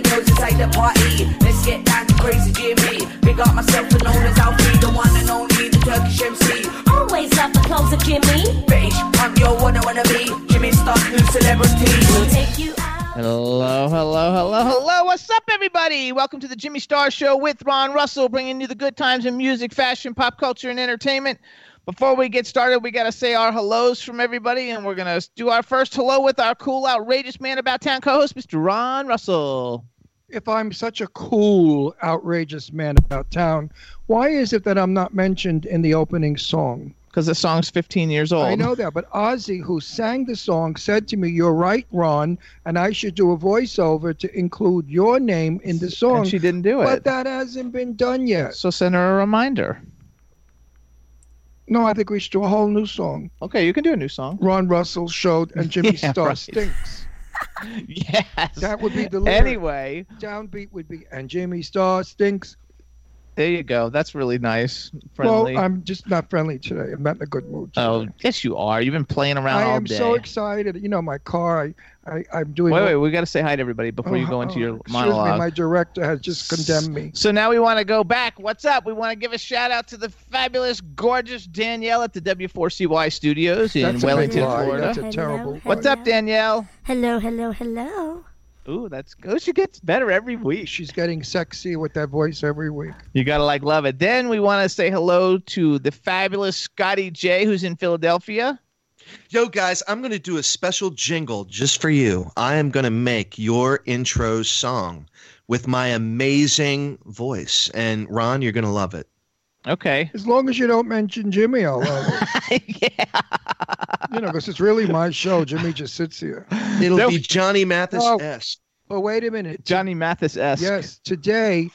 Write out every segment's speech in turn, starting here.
Big up the girls inside the party. Let's get down to crazy Jimmy. Big up myself and known as Alfie, the one and only, the Turkish MC. Always love the clothes of Jimmy. Bitch, I'm your one I wanna be. Jimmy Star, new celebrity. We'll take you out. Hello, hello, hello, hello. What's up, everybody? Welcome to the Jimmy Star Show with Ron Russell, bringing you the good times in music, fashion, pop culture, and entertainment. Before we get started, we got to say our hellos from everybody, and we're going to do our first hello with our cool, outrageous man about town co host, Mr. Ron Russell. If I'm such a cool, outrageous man about town, why is it that I'm not mentioned in the opening song? Because the song's 15 years old. I know that, but Ozzy, who sang the song, said to me, You're right, Ron, and I should do a voiceover to include your name in the song. And she didn't do it. but that hasn't been done yet. So send her a reminder. No, I think we should do a whole new song. Okay, you can do a new song. Ron Russell showed and Jimmy Yeah, Star right. stinks. Yes. That would be the lyric. Anyway, Downbeat would be, and Jimmy Star stinks. There you go. That's really nice. Friendly. Well, I'm just not friendly today. I'm not in a good mood. oh, yes, you are. You've been playing around I all am so excited. You know, my car. I, I I'm doing. Wait, wait, we got to say hi to everybody before you Oh, go into oh, your excuse monologue. me, my director has just condemned me. So now we want to go back. What's up? We want to give a shout out to the fabulous, gorgeous Danielle at the W4CY studios in That's a Wellington. Florida. That's a Hello, terrible. hello. What's up, Danielle? Hello, hello, hello. Ooh, that's good. She gets better every week. She's getting sexy with that voice every week. You gotta like love it. Then we want to say hello to the fabulous Scotty J, who's in Philadelphia. Yo, guys, I'm going to do a special jingle just for you. I am going to make your intro song with my amazing voice. And Ron, you're going to love it. Okay. As long as you don't mention Jimmy, I'll love yeah. You know, because it's really my show. Jimmy just sits here. It'll Nope. be Johnny Mathis Oh. S. But wait a minute. Johnny Mathis esque. Yes, today,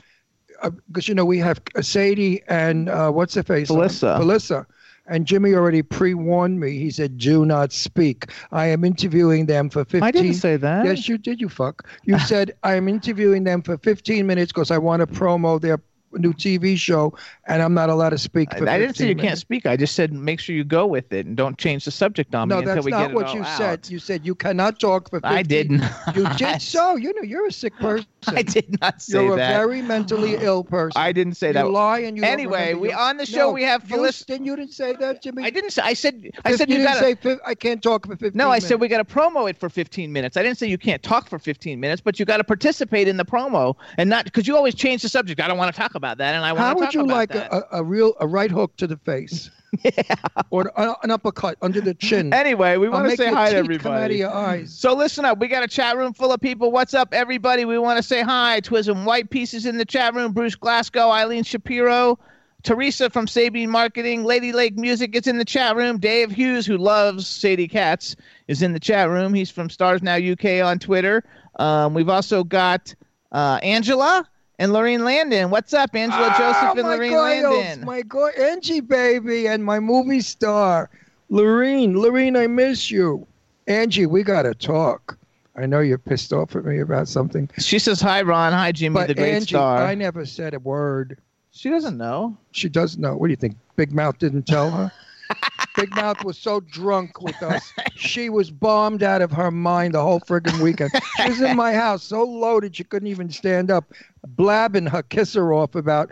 because you know we have Sadie and uh, what's her face, Melissa. Melissa, and Jimmy already pre-warned me. He said, "Do not speak." I am interviewing them for fifteen. I didn't say that. Yes, you did. You fuck. You said I am interviewing them for 15 minutes because I want to promo their new TV show, and I'm not allowed to speak. I, I didn't say 15 you can't speak. I just said make sure you go with it and don't change the subject on No, me until we get it No, that's not what you out. said. You said you cannot talk for 15 I didn't. You did so. You know, you're a sick person. I did not say that. You're a very mentally ill person. I didn't say you that. lie and you Anyway, we on the show No, we have you, you didn't say that, Jimmy. I didn't say. I said. I said you, you, didn't got. say fif- I can't talk for 15 No, I said we got to promo it for 15 minutes. I didn't say you can't talk for 15 minutes, but you got to participate in the promo and not because you always change the subject. I don't want to talk about that, and I want How to would talk you about like that. a, a, a real a right hook to the face? or uh, an uppercut under the chin. Anyway, we want to say hi to teeth come out of everybody. So listen up. We got a chat room full of people. What's up, everybody? We want to say hi. Twism White Pieces in the chat room. Bruce Glasgow, Eileen Shapiro, Teresa from Sabine Marketing, Lady Lake Music is in the chat room. Dave Hughes, who loves Sadie Katz, is in the chat room. He's from Stars Now UK on Twitter. Um, we've also got uh, Angela and Lorraine Landon. What's up, Angela Joseph and Ah, Lorraine Landon? My girl, Angie, baby, and my movie star, Lorene. Lorene, I miss you. Angie, we got to talk. I know you're pissed off at me about something, She says hi, Ron. Hi, Jimmy, but the great Angie, star. I never said a word. She doesn't know. She does know. What do you think? Big Mouth didn't tell her? Big Mouth was so drunk with us. She was bombed out of her mind the whole friggin' weekend. She was in my house so loaded she couldn't even stand up, blabbing her kisser off about.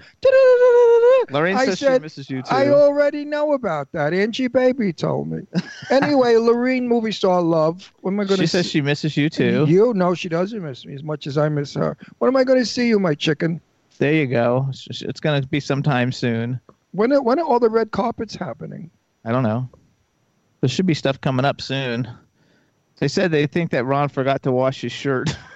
Lorraine I says said, she misses you too. I already know about that. Angie Baby told me. Anyway, Lorraine, movie star love. What am I going to? she to says she misses you too. You know she doesn't miss me as much as I miss her. What am I going to see you, my chicken? There you go. It's, it's going to be sometime soon. When are, when are all the red carpets happening? I don't know. There should be stuff coming up soon. They said they think that Ron forgot to wash his shirt.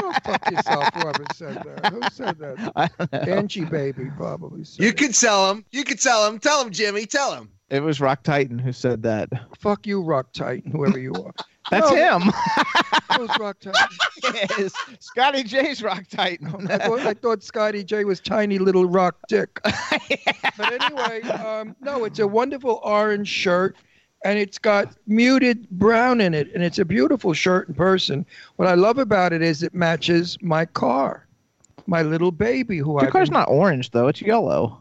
Go fuck yourself, whoever said that. Who said that? I don't know. Angie Baby probably said You it. could tell him. You could tell him. Tell him, Jimmy. Tell him. It was Rock Titan who said that. Fuck you, Rock Titan, whoever you are. That's No, him. Who's Rock Titan? yes. Scotty J's Rock Titan. I thought, I thought Scotty J was tiny little rock dick. But anyway, um, no, it's a wonderful orange shirt, and it's got muted brown in it, and it's a beautiful shirt in person. What I love about it is it matches my car, my little baby who Your I. car's not orange though. It's yellow.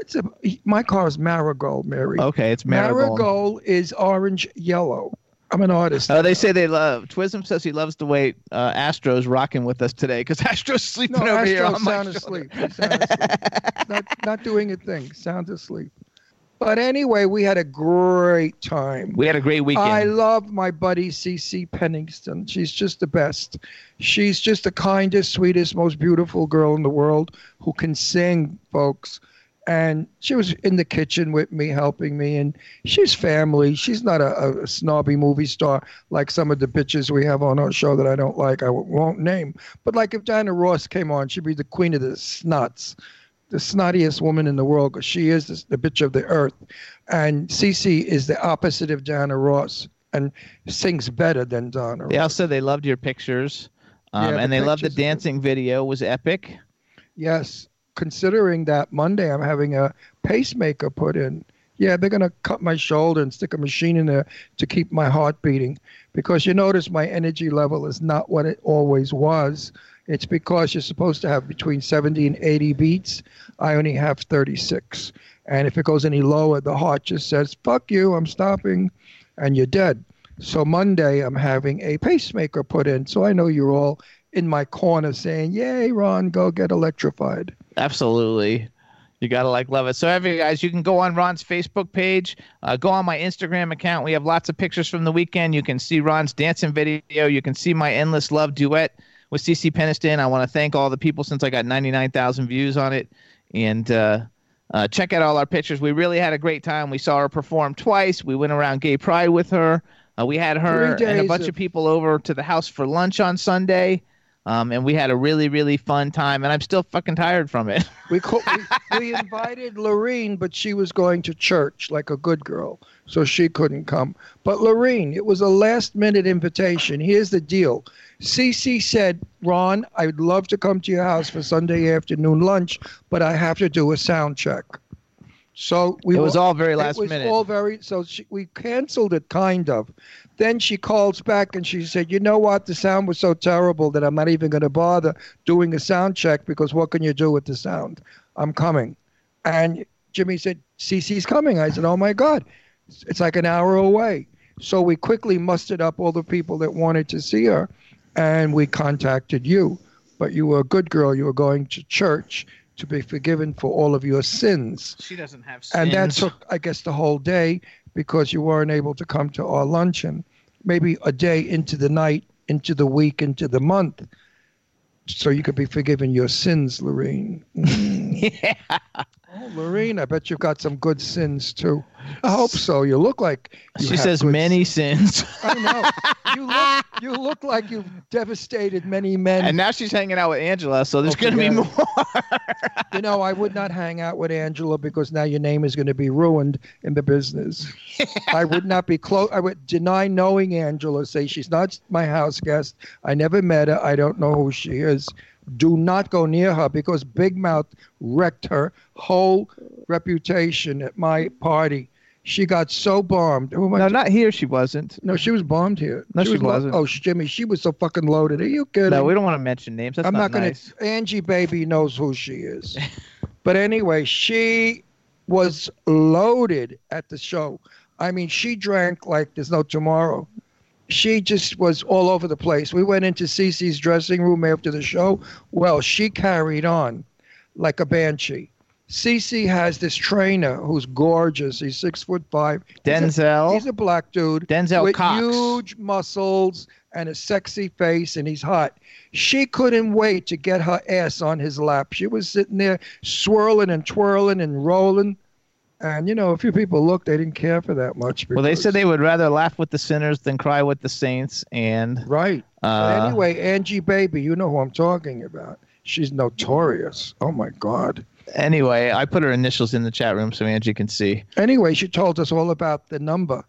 It's a my car is marigold, Mary. Okay, it's marigold. Marigold is orange yellow. I'm an artist. Oh, they say they love. Twism says he loves the way uh, Astro's rocking with us today because Astro's sleeping no, over here on sound asleep. He's sound asleep. not, not doing a thing. Sound asleep. But anyway, we had a great time. We had a great weekend. I love my buddy CC Peniston. She's just the best. She's just the kindest, sweetest, most beautiful girl in the world who can sing, folks. And she was in the kitchen with me, helping me. And she's family. She's not a, a snobby movie star like some of the bitches we have on our show that I don't like. I won't name. But like if Diana Ross came on, she'd be the queen of the snots the snottiest woman in the world because she is the, the bitch of the earth. And Cece is the opposite of Diana Ross and sings better than Donna. They Ross. also they loved your pictures, um, Yeah, the and they loved the pictures are good. dancing video was epic. Yes, considering that Monday I'm having a pacemaker put in. Yeah, they're going to cut my shoulder and stick a machine in there to keep my heart beating because you notice my energy level is not what it always was. It's because you're supposed to have between 70 and 80 beats. I only have 36. And if it goes any lower, the heart just says, fuck you, I'm stopping, and you're dead. So Monday, I'm having a pacemaker put in. So I know you're all in my corner saying, Yay, Ron, go get electrified. Absolutely. You gotta like love it. So, every guys, you can go on Ron's Facebook page, uh, go on my Instagram account. We have lots of pictures from the weekend. You can see Ron's dancing video. You can see my endless love duet with CC Peniston. I want to thank all the people since I got 99,000 views on it, and uh, uh, check out all our pictures. We really had a great time. We saw her perform twice. We went around Gay Pride with her. Uh, we had her and a bunch of- of people over to the house for lunch on Sunday. Um, and we had a really, really fun time, and I'm still fucking tired from it. We, co- we we invited Lorene, but she was going to church like a good girl, so she couldn't come. But Lorene, it was a last minute invitation. Here's the deal. Cece said, Ron, I would love to come to your house for Sunday afternoon lunch, but I have to do a sound check. So we it was were- all very last minute. it was minute. all very so she, we canceled it kind of then she calls back and she said you know what the sound was so terrible that i'm not even going to bother doing a sound check because what can you do with the sound i'm coming and jimmy said cc's coming i said oh my god it's like an hour away so we quickly mustered up all the people that wanted to see her and we contacted you but you were a good girl you were going to church to be forgiven for all of your sins she doesn't have sins. and that took, I guess, the whole day because you weren't able to come to our luncheon. Maybe a day into the night, into the week, into the month, so you could be forgiven your sins, Lorene. yeah. Oh, Lorene, I bet you've got some good sins too. I hope so. You look like you she have says good many sins. I know. You look, you look like you've devastated many men. and now she's hanging out with Angela, so there's going to be more. you know, I would not hang out with Angela because now your name is going to be ruined in the business. I would not be close. I would deny knowing Angela. Say she's not my house guest. I never met her. I don't know who she is. Do not go near her because Big Mouth wrecked her whole reputation at my party. She got so bombed. No, not here. She wasn't. No, she was bombed here. No, she was wasn't. Oh, Jimmy, she was so fucking loaded. Are you kidding? No, we don't want to mention names. That's I'm not, not, gonna. Angie Baby knows who she is. but anyway, she was loaded at the show. I mean, she drank like there's no tomorrow. She just was all over the place. We went into Cece's dressing room after the show. Well, she carried on like a banshee. Cece has this trainer who's gorgeous. He's six foot five. He's a- Denzel. He's a black dude Denzel with Cox. huge muscles and a sexy face, and he's hot. She couldn't wait to get her ass on his lap. She was sitting there swirling and twirling and rolling. And, you know, a few people looked, they didn't care for that much. Well, they said they would rather laugh with the sinners than cry with the saints. And Right. uh, anyway, Angie Baby, you know who I'm talking about. She's notorious. Oh, my God. anyway, I put her initials in the chat room so Angie can see. Anyway, she told us all about the number.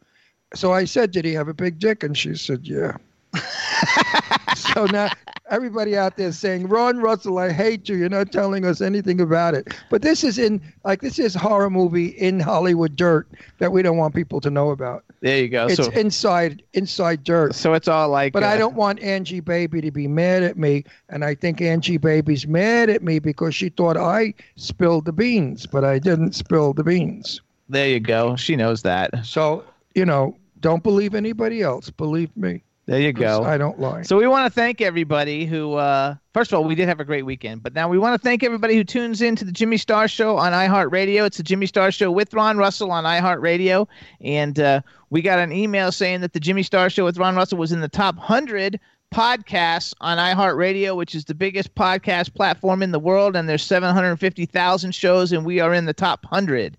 So I said, Did he have a big dick? And she said, Yeah. so now everybody out there saying, Ron Russell, I hate you. You're not telling us anything about it. But this is in, like, this is horror movie in Hollywood dirt that we don't want people to know about. There you go. It's so, inside, inside dirt. so it's all like. But I uh, don't want Angie Baby to be mad at me. And I think Angie Baby's mad at me because she thought I spilled the beans, but I didn't spill the beans. There you go. She knows that. So, you know, don't believe anybody else. Believe me. There you go. I don't lie. So we want to thank everybody who, uh, first of all, we did have a great weekend, but now we want to thank everybody who tunes in to the Jimmy Star Show on iHeartRadio. It's the Jimmy Star Show with Ron Russell on iHeartRadio, and uh, we got an email saying that the Jimmy Star Show with Ron Russell was in the top hundred podcasts on iHeartRadio, which is the biggest podcast platform in the world, and there's 750,000 shows, and we are in the top hundred.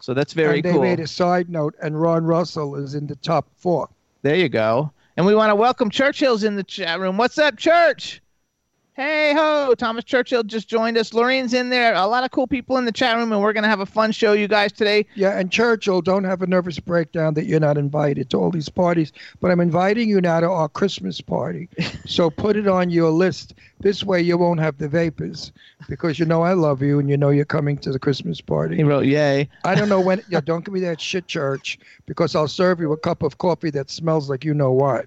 So that's very and they cool. made a side note, and Ron Russell is in the top four. There you go. And we want to welcome Churchill's in the chat room. What's up, Church? Hey ho, Thomas Churchill just joined us. Lorraine's in there. A lot of cool people in the chat room, and we're gonna have a fun show, you guys, today. Yeah, and Churchill, don't have a nervous breakdown that you're not invited to all these parties. But I'm inviting you now to our Christmas party. so put it on your list. This way you won't have the vapors because you know I love you and you know you're coming to the Christmas He party. wrote, "Yay." I don't know when. Yeah, don't give me that shit, church, because I'll serve you a cup of coffee that smells like you know what.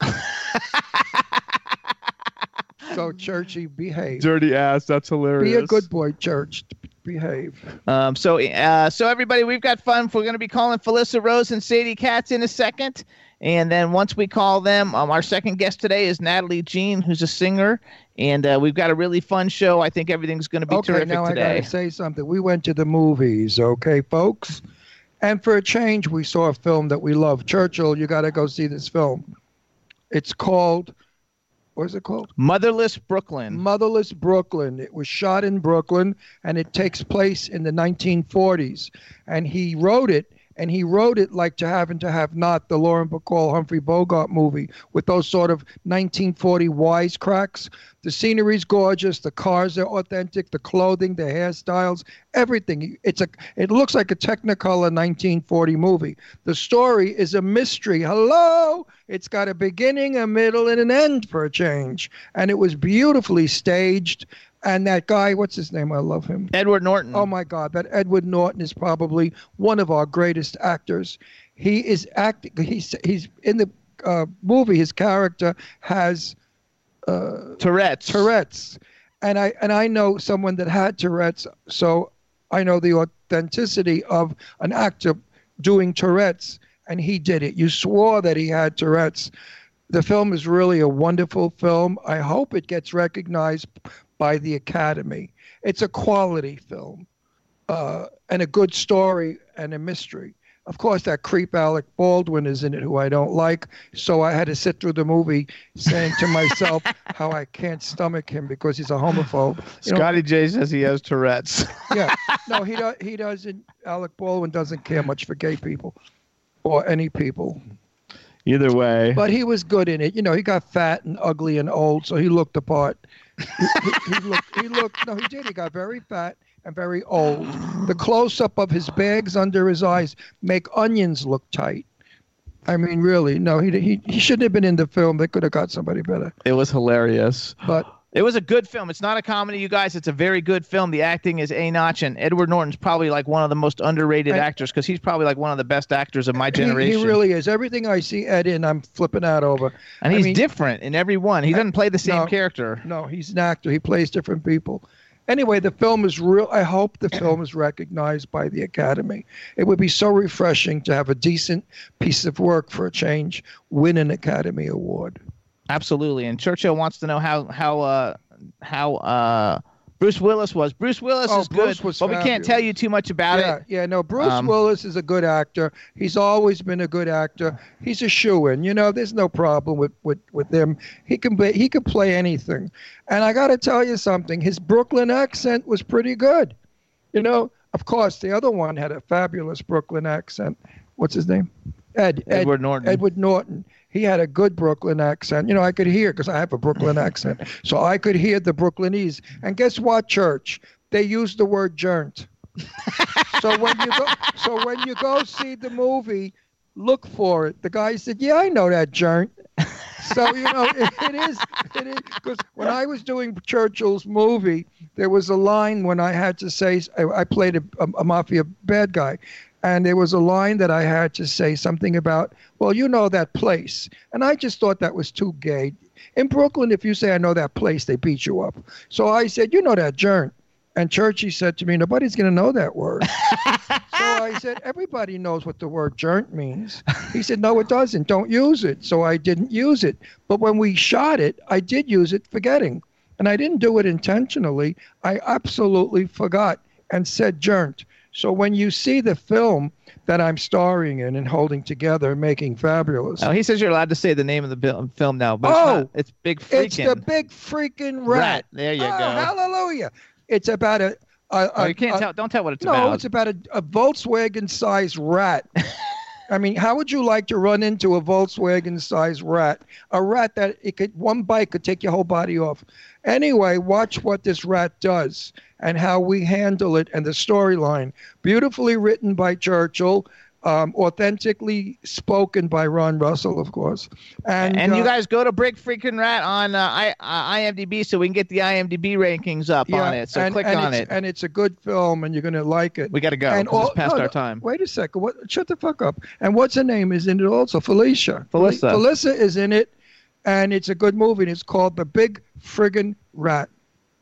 so, churchy, behave. Dirty ass. That's hilarious. Be a good boy, church. Behave. Um, so, uh, so everybody, we've got fun. We're going to be calling Felissa Rose and Sadie Katz in a second, and then once we call them, um, our second guest today is Natalie Jean, who's a singer, and uh, we've got a really fun show. I think everything's going to be okay, terrific now I gotta say something. We went to the movies, okay, folks, and for a change, we saw a film that we love. Churchill, you got to go see this film. It's called. What is it called? Motherless Brooklyn. Motherless Brooklyn. It was shot in Brooklyn and it takes place in the 1940s. And he wrote it, and he wrote it like To Have and To Have Not, the Lauren Bacall Humphrey Bogart movie, with those sort of 1940 wisecracks. The scenery's gorgeous, the cars are authentic, the clothing, the hairstyles, everything. It's a it looks like a Technicolor 1940 movie. The story is a mystery. Hello? It's got a beginning, a middle, and an end for a change. And it was beautifully staged. And that guy, what's his name? I love him. Edward Norton. Oh my God, that Edward Norton is probably one of our greatest actors. He is acting. He's he's in the uh, movie. His character has Tourette's. Tourette's, and I and I know someone that had Tourette's, so I know the authenticity of an actor doing Tourette's, and he did it. You swore that he had Tourette's. The film is really a wonderful film. I hope it gets recognized by the Academy. It's a quality film, uh, and a good story and a mystery. Of course, that creep Alec Baldwin is in it, who I don't like. So I had to sit through the movie saying to myself, how I can't stomach him because he's a homophobe. You know, Scotty J says he has Tourette's. yeah. No, he do, he doesn't. Alec Baldwin doesn't care much for gay people or any people. Either way. But he was good in it. You know, he got fat and ugly and old, so he looked apart. he, he- he looked. He looked. No, he did. He got very fat and very old. The close up of his bags under his eyes make onions look tight. I mean, really, no, he he he shouldn't have been in the film. They could have got somebody better. It was hilarious. But It was a good film. It's not a comedy, you guys. It's a very good film. The acting is a notch, and Edward Norton's probably like one of the most underrated And- actors because he's probably like one of the best actors of my he, generation. he really is. Everything I see Ed in, I'm flipping out over. and I he's mean- different in every one. He doesn't play the same No. character. No, he's an actor. He plays different people. Anyway, the film is real. I hope the film is recognized by the Academy. It would be so refreshing to have a decent piece of work for a change win an Academy Award. Absolutely. And Churchill wants to know how how uh how uh Bruce Willis was. Bruce Willis Oh, is Bruce good, was but we can't tell you too much about yeah, it. yeah. No, Bruce Um, Willis is a good actor. He's always been a good actor. He's a shoe in. You know, there's no problem with with with him. He can be, he can play anything. And I got to tell you something. His Brooklyn accent was pretty good. You know, of course, the other one had a fabulous Brooklyn accent. What's his name? Ed. Ed Edward Norton. Edward Norton. He had a good Brooklyn accent. You know, I could hear because I have a Brooklyn accent, so I could hear the Brooklynese. And guess what, Church? They used the word "jernt." so when you go, so when you go see the movie, look for it. The guy said, "Yeah, I know that jernt." So you know, it, it is. It is because when I was doing Churchill's movie, there was a line when I had to say I, I played a, a, a mafia bad guy, and there was a line that I had to say something about. Well, you know that place, and I just thought that was too gay. In Brooklyn, if you say I know that place, they beat you up. So I said, you know that jernt. And Churchy said to me, nobody's going to know that word. so I said, everybody knows what the word jernt means. He said, no, it doesn't. Don't use it. So I didn't use it. But when we shot it, I did use it forgetting. And I didn't do it intentionally. I absolutely forgot and said jernt. So when you see the film that I'm starring in and holding together, and making fabulous, Oh, he says you're allowed to say the name of the film now, but Oh, it's, not. it's Big Freaking. it's the big freaking rat. Rat. There you Oh, go. Hallelujah! It's about a. a, Oh, you can't a- tell. Don't tell what it's No, about. No, it's about a, a Volkswagen-sized rat. I mean, how would you like to run into a Volkswagen-sized rat? A rat that it could one bite could take your whole body off. Anyway, watch what this rat does and how we handle it and the storyline. Beautifully written by Churchill, um, authentically spoken by Ron Russell, of course. And, and you uh, guys go to Big Freaking Rat on uh, I, uh, IMDb so we can get the IMDb rankings up on it. So and, click and on it. And it's a good film, and you're going to like it. We got to go. and all- it's past no, our time. Wait a second. What? Shut the fuck up. And what's her name is in it also? Felicia. Felicia. Felissa is in it, and it's a good movie. And it's called The Big Friggin' Rat.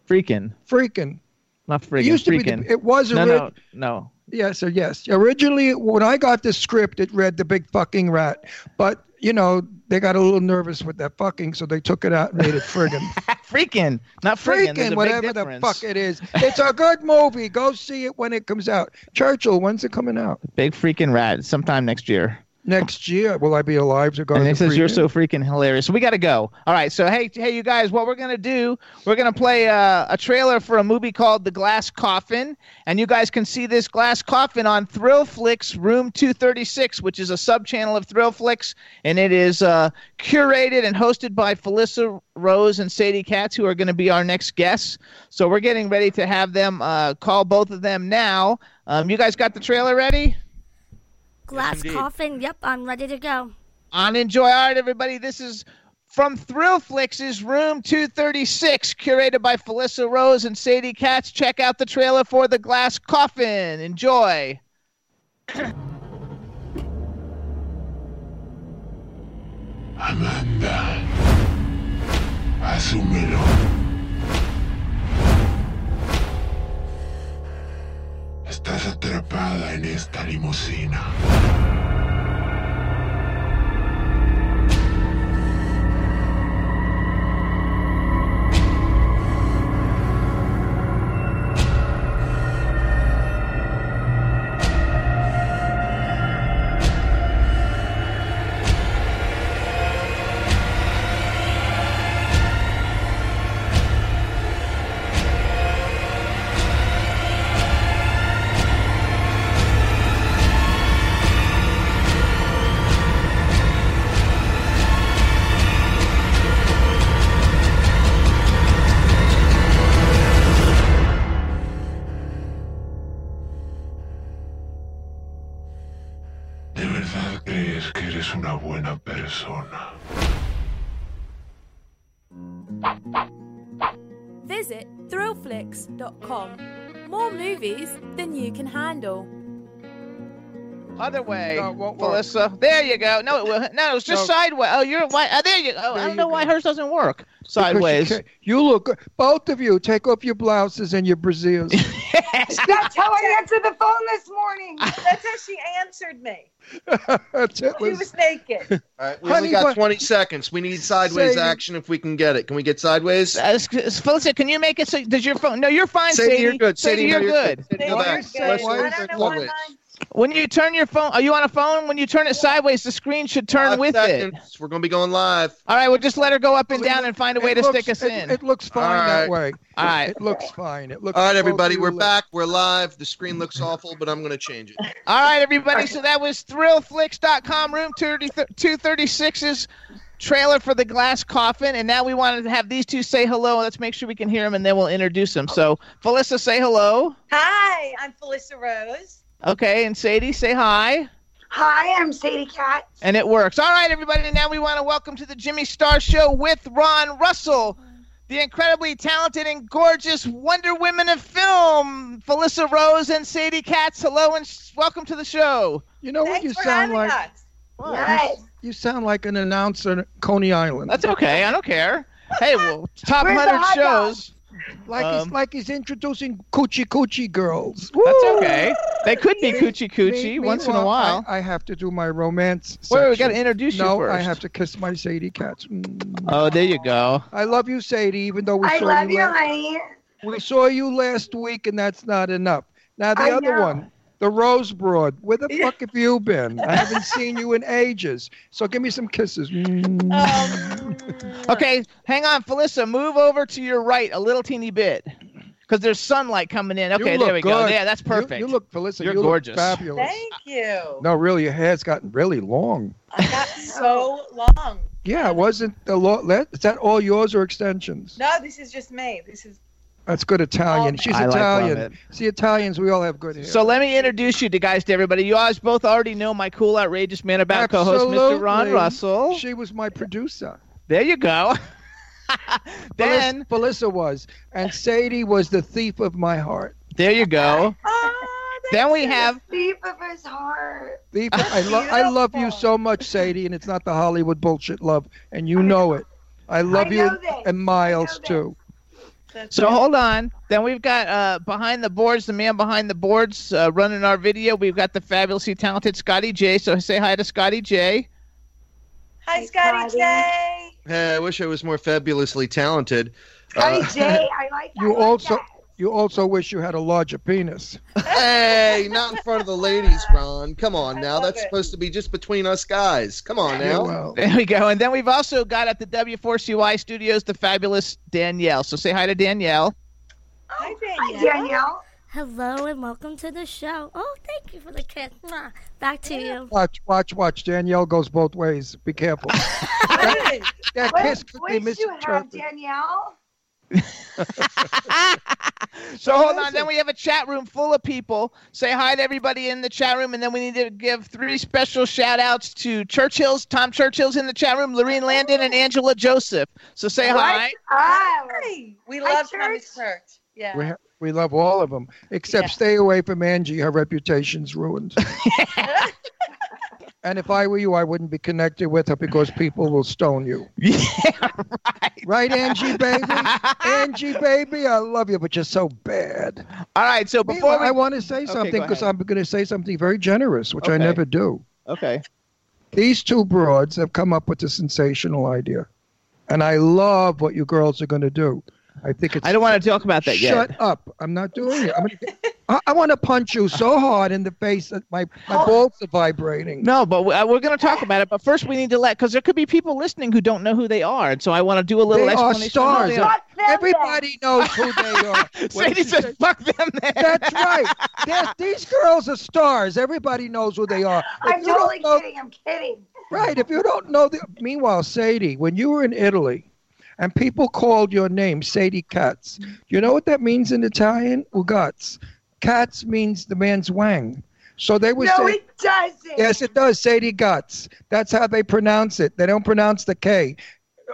Freaking, Freaking. not friggin'. it used to freaking. be. The, it was no, no, no. Yes, or yes. Originally, when I got the script, it read The Big Fucking Rat, but you know they got a little nervous with that fucking, so they took it out and made it friggin'. freaking, not friggin'. Freaking whatever the fuck it is. It's a good movie. Go see it when it comes out. Churchill, when's it coming out? Big freaking rat. Sometime next year. Next year. Will I be alive to go? And to it says you're so freaking hilarious. So we got to go. All right. So hey, hey, you guys, what we're gonna do? We're gonna play uh, a trailer for a movie called The Glass Coffin, and you guys can see this Glass Coffin on Thrillflix Room 236, which is a sub channel of Thrillflix, and it is uh, curated and hosted by Felissa Rose and Sadie Katz, who are going to be our next guests. So we're getting ready to have them uh, call both of them now. Um, you guys got the trailer ready? Glass indeed. coffin. Yep, I'm ready to go. on Enjoy Art, everybody. This is from Thrillflix's Room 236, curated by Felissa Rose and Sadie Katz. Check out the trailer for The Glass Coffin. Enjoy. Amanda, asúmelo. Estás atrapada en esta limusina. Buena persona. Visit thrillflix.com. More movies than you can handle. Other way, No, it won't work. Melissa. There you go. No, it will. No, it's just No. sideways. Oh, you're why? Uh, there you go. I There don't you know why hers doesn't work. Sideways. You, you look. Both of you, take off your blouses and your brassieres. That's how I answered the phone this morning. That's how she answered me. That's it. She was naked. All right, we Honey, only got but- 20 seconds. We need sideways Sadie- action if we can get it. Can we get sideways? Uh, s- s- Felicity, can you make it so? Does your phone? No, you're fine, Sadie, Sadie. you're good. Sadie, Sadie, you're you're good. good. Sadie, go Why back. is it- Let's- why I is don't it know why lovely? mine. When you turn your phone, are you on a phone? When you turn it sideways, the screen should turn Five with it. We're going to be going live. All right, we'll just let her go up and down and find a way It to looks- stick us it- in. It, looks fine All that way. All right. It looks fine. It looks. All right, everybody, we're back. We're live. The screen looks awful, but I'm going to change it. All right, everybody. So that was thrillflix.com, room 30 236's trailer for the glass coffin. And now we wanted to have these two say hello. Let's make sure we can hear them, and then we'll introduce them. So, Felissa, say hello. Hi, I'm Felissa Rose. Okay, and Sadie, say hi. Hi, I'm Sadie Katz. And it works. All right, everybody. And now we want to welcome to the Jimmy Star Show with Ron Russell, the incredibly talented and gorgeous Wonder Women of film, Felissa Rose and Sadie Katz. Hello and welcome to the show. You know what you for sound like? us. Yes. You sound like an announcer at Coney Island. That's okay. I don't care. Hey, well, top Where's 100 hot dog? shows. Like um, he's like he's introducing coochie coochie girls. That's okay. They could be coochie coochie Me- once in a while. I, I have to do my romance. Wait, wait, we got to introduce you No. I have to kiss my Sadie Katz. Mm. Oh, there you go. I love you, Sadie. Even though we I saw love you, you, la- honey. we saw you last week, and that's not enough. Now the I other know. one, the Rose Broad. Where the fuck have you been? I haven't seen you in ages. So give me some kisses. Mm. Um, Okay, hang on, Felissa. Move over to your right a little teeny bit. Because there's sunlight coming in. Okay, there we go. good. Yeah, that's perfect. You, look, Felicity. You're you gorgeous. Look fabulous. Thank you. No, really, your hair's gotten really long. I got so long. Yeah, it wasn't the law. Is that all yours or extensions? No, this is just me. This is That's good Italian. Oh, She's I Italian. love See, Italians, we all have good hair. So let me introduce you to guys to everybody. You guys both already know my cool, outrageous man about co-host, Mr. Ron Russell. She was my producer. There you go. then Felissa was, and Sadie was the thief of my heart. there you go. oh, Then we have Thief of his heart. Thief. I love. I love you so much, Sadie, and it's not the Hollywood bullshit love, and you know it. I love I you know and Miles that. too. That's So it. hold on. Then we've got uh, behind the boards, the man behind the boards uh, running our video. We've got the fabulously talented Scotty J. So say hi to Scotty J. Hi, Hi, Scotty Scotty. J. Hey, I wish I was more fabulously talented. Scotty Uh, J, I like You I like also. that. You also wish you had a larger penis. hey, not in front of the ladies, Ron. Come on now. That's it. supposed to be just between us guys. Come on Yeah, now. well, There we go. And then we've also got at the W4CY studios the fabulous Danielle. So say hi to Danielle. Hi, Hi, Danielle. Danielle. Hello and welcome to the show. Oh, thank you for the kiss. Back to you. watch, watch, watch. Danielle goes both ways. Be careful. Hi. That What kiss could be voice you have. Danielle? So hold on. Then we have a chat room full of people. Say hi to everybody in the chat room, and then we need to give three special shout outs to Churchill's, Tom Churchill's in the chat room, Lorene Landon, and Angela Joseph. So say hi. Ah, Hi. We Hi, love Church. Church. Yeah. We, ha- we love all of them, except Yeah. stay away from Angie. Her reputation's ruined. and if I were you, I wouldn't be connected with her because people will stone you. Yeah, right. Right, Angie, baby? Angie, baby, I love you, but you're so bad. All right. So before Meanwhile, we I want to say Okay, something because. I'm going to say something very generous, which I never do. okay. These two broads have come up with a sensational idea. And I love what you girls are going to do. I think it's I don't want to talk about that Shut yet. Shut up. I'm not doing it. I'm gonna, I, I want to punch you so hard in the face that my, my balls are vibrating. No, but we- uh, we're going to talk about it. But first, we need to let because there could be people listening who don't know who they are, and so I want to do a little They are explanation. of who stars. they are. Fuck them Everybody knows who they are. Sadie did you says, say? "Fuck them." Then. That's right. They're- these girls are stars. Everybody knows who they are. I'm totally know- kidding. I'm kidding. Right. If you don't know the. Meanwhile, Sadie, when you were in Italy and people called your name Sadie Katz, you know what that means in Italian? Ugats. Katz means the man's wang. So they would No, say, it doesn't. yes, it does. Sadie Guts. That's how they pronounce it. They don't pronounce the K.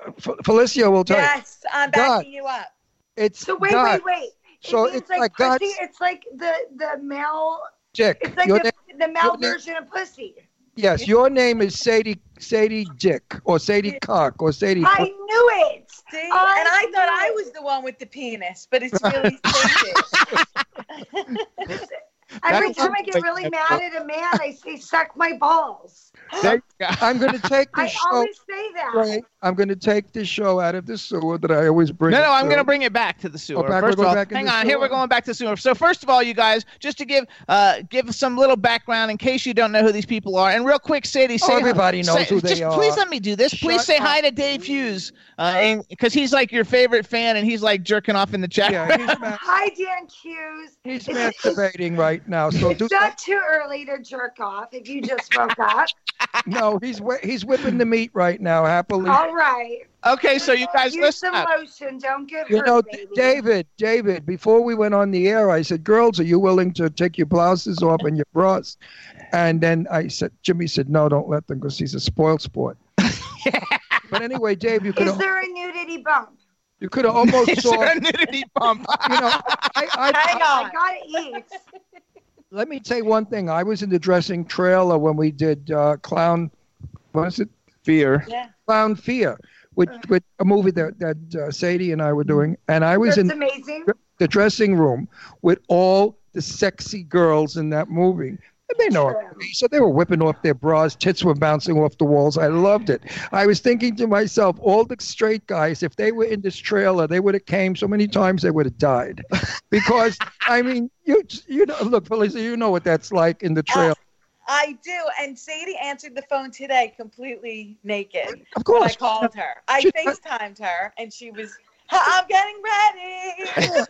Uh, Felicia will tell you. Yes, I'm God. backing you up. It's So wait, wait, wait. It So means it's like, like pussy. guts. It's like the the male. Dick. It's like Your the, name- the male your name- version of pussy. Yes, your name is Sadie Sadie Dick or Sadie Cock or Sadie. I knew it. See? I and I thought I was the one with the penis, but it's really Sadie. Every time I get really mad at a man, I say "suck my balls." They- I'm going to take I this show. I always say that. Right. I'm going to take this show out of the sewer that I always bring. No, it no, I'm going to bring it back to the sewer. back- first of all, back hang the on. Here we're going back to the sewer. So first of all, you guys, just to give uh give some little background in case you don't know who these people are, and real quick, Sadie, Oh, say everybody knows say- who they just are. Please let me do this. Please Shut say up. hi to Dave Hughes, uh, because he's like your favorite fan, and he's like jerking off in the chat. Yeah, he's, ma- Hi, Dan Hughes. he's masturbating right now. So do It's not too early to jerk off if you just woke up. no. He's he's whipping the meat right now, happily. All right. okay, so you guys Use listen some up. lotion. Don't get You hurt, know, baby. David, David, before we went on the air, I said, Girls, are you willing to take your blouses off and your bras? And then I said, Jimmy said, No, don't let them because he's a spoiled sport. But anyway, Dave, you could Is there a nudity bump? you could have almost Is saw there a nudity bump? you know, I, I, Hang I on. gotta eat. Let me say one thing. I was in the dressing trailer when we did uh, Clown, what is it? Fear. Yeah. Clown Fear, with, with a movie that, that uh, Sadie and I were doing. And I was That's in amazing. the dressing room with all the sexy girls in that movie. And they know it. So they were whipping off their bras, tits were bouncing off the walls. I loved it. I was thinking to myself, all the straight guys, if they were in this trailer, they would have came so many times they would have died. Because I mean, you you know, look, Felicia, you know what that's like in the trailer. I do. And Sadie answered the phone today completely naked. Of When I called her. I FaceTimed her and she was, I'm getting ready.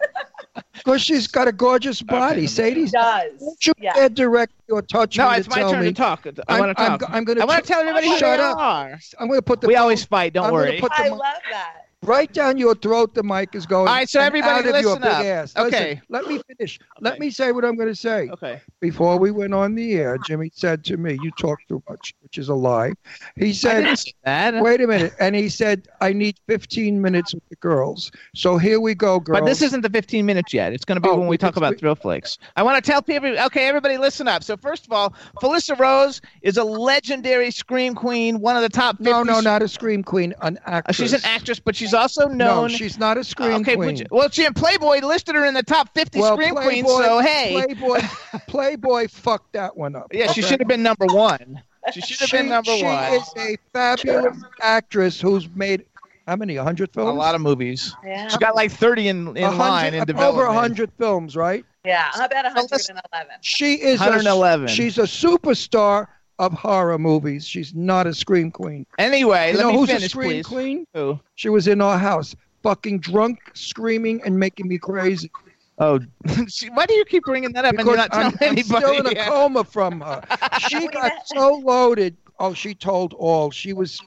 Because she's got a gorgeous body. She Sadie's does. Don't you Yeah. direct or touch No, me it's to my tell turn me. to talk. I I'm- want to I'm talk. go- I'm gonna I want to tell everybody who Shut up. are. I'm going to put the We phone- always fight. Don't I'm worry. put the I mi- love that. Right down your throat, the mic is going. All right, so everybody out of your listen big up. ass. Okay. Let me finish. Let me say what I'm going to say. Okay. Before we went on the air, Jimmy said to me, "You talk too much," which is a lie. He said, say "Wait a minute," and he said, "I need 15 minutes with the girls." So here we go, girls. But this isn't the 15 minutes yet. It's going to be Oh, when we talk about we- Thrillflix. I want to tell people. Okay, everybody, listen up. So first of all, Felissa Rose is a legendary scream queen, one of the top 50. no, no, not a scream queen, an Uh, actress. She's an actress, but she's also known. No, she's not a scream okay, queen. would you- well, she and Playboy listed her in the top 50 well, scream queens. Playboy, So hey, Playboy, Playboy fucked that one up. yeah, she should have been number one. She should have been number she one. She is a fabulous actress who's made how many? A hundred films. A lot of movies. Yeah. She's got like 30 in, in line in hundred- development. over a hundred films, right? Yeah. How about So 111? She is 111. A, she's a superstar of horror movies. She's not a scream queen. Anyway, you let know me who's finish, a scream please. queen? Who? She was in our house, fucking drunk, screaming, and making me crazy. Oh, why do you keep bringing that up and you're not telling I'm, I'm anybody? still in a coma from her. She got so loaded. Oh, she told all. She was.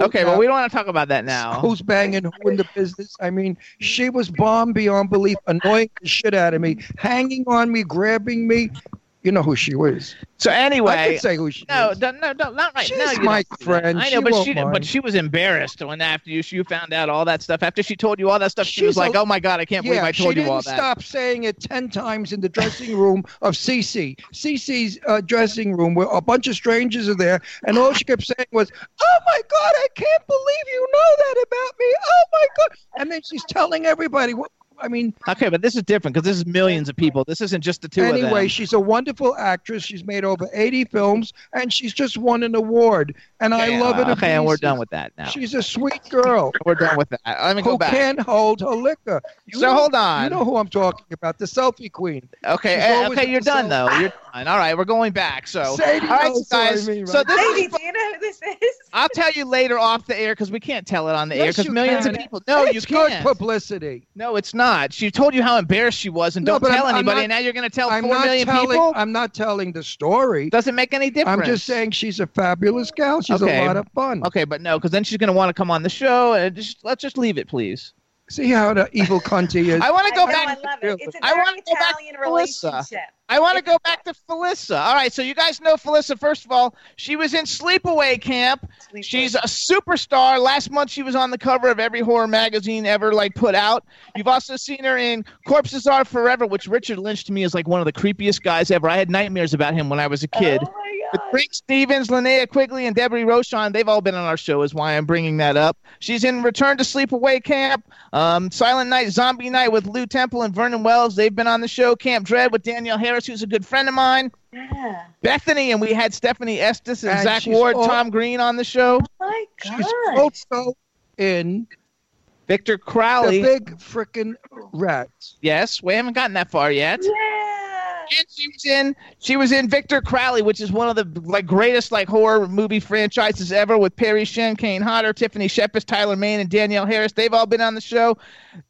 Okay, well, we don't want to talk about that now. Who's banging who in the business? I mean, she was bomb beyond belief, annoying the shit out of me, hanging on me, grabbing me. You know who she was. So anyway, I can say who she no, is. no, no, no, not right She's now. you my don't do that. friend. I know, She but won't she, but she was embarrassed when after you, you found out all that stuff. After she told you all that stuff, she was a- like, "Oh my god, I can't believe I told you all that." She didn't stop saying it ten times in the dressing room of Cece. Cece's uh, dressing room, where a bunch of strangers are there, and all she kept saying was, "Oh my God, I can't believe you know that about me. Oh my God!" And then she's telling everybody. What, I mean, Okay, but this is different because this is millions of people. This isn't just the two of anyway, she's a wonderful actress. She's made over eighty films, and she's just won an award. And I love it. uh, Okay, and we're done with that now. She's a sweet girl We're done with that. Let me go who back. can't hold her liquor. You So know- hold on. You know who I'm talking about? The selfie queen. Okay, eh, okay, you're done though. You're. All right, we're going back. So, Sadie all right, knows what I guys. mean, So right? this Sadie, is. do you know who this is? I'll tell you later off the air because we can't tell it on the air because millions can. of people. No, it's you can't. publicity. No, it's not. She told you how embarrassed she was, and No, don't tell I'm- I'm anybody. not- and now you're going to tell I'm four not telling. people. I'm not telling the story. Doesn't make any difference. I'm just saying she's a fabulous gal. She's Okay. a lot of fun. Okay, but no, because then she's going to want to come on the show. And just let's just leave it, please. See how the evil cunt he is. I want to go I know, back. I love it. It's a I very wanna go back Italian to Felissa. relationship. I want to go back to Felissa. All right, so you guys know Felissa. First of all, she was in Sleepaway Camp. She's a superstar. Last month, she was on the cover of every horror magazine ever like put out. You've also seen her in Corpses Are Forever, which Richard Lynch to me is like one of the creepiest guys ever. I had nightmares about him when I was a kid. Oh With. Rick Stevens, Linnea Quigley, and Debbie Rochon, they've all been on our show, is why I'm bringing that up. She's in Return to Sleepaway Camp, um, Silent Night, Zombie Night with Lew Temple and Vernon Wells. They've been on the show. Camp Dread with Danielle Harris, who's a good friend of mine. Yeah. Bethany, and we had Stephanie Estes and, And Zach Ward, all- Tom Green on the show. Oh my She's also in Victor Crowley. the big freaking rat. yes, we haven't gotten that far yet. Yeah. And she was in she was in Victor Crowley, which is one of the like greatest like horror movie franchises ever with Parry Shen, Kane Hodder, Tiffany Shepis, Tyler Mane, and Danielle Harris. They've all been on the show.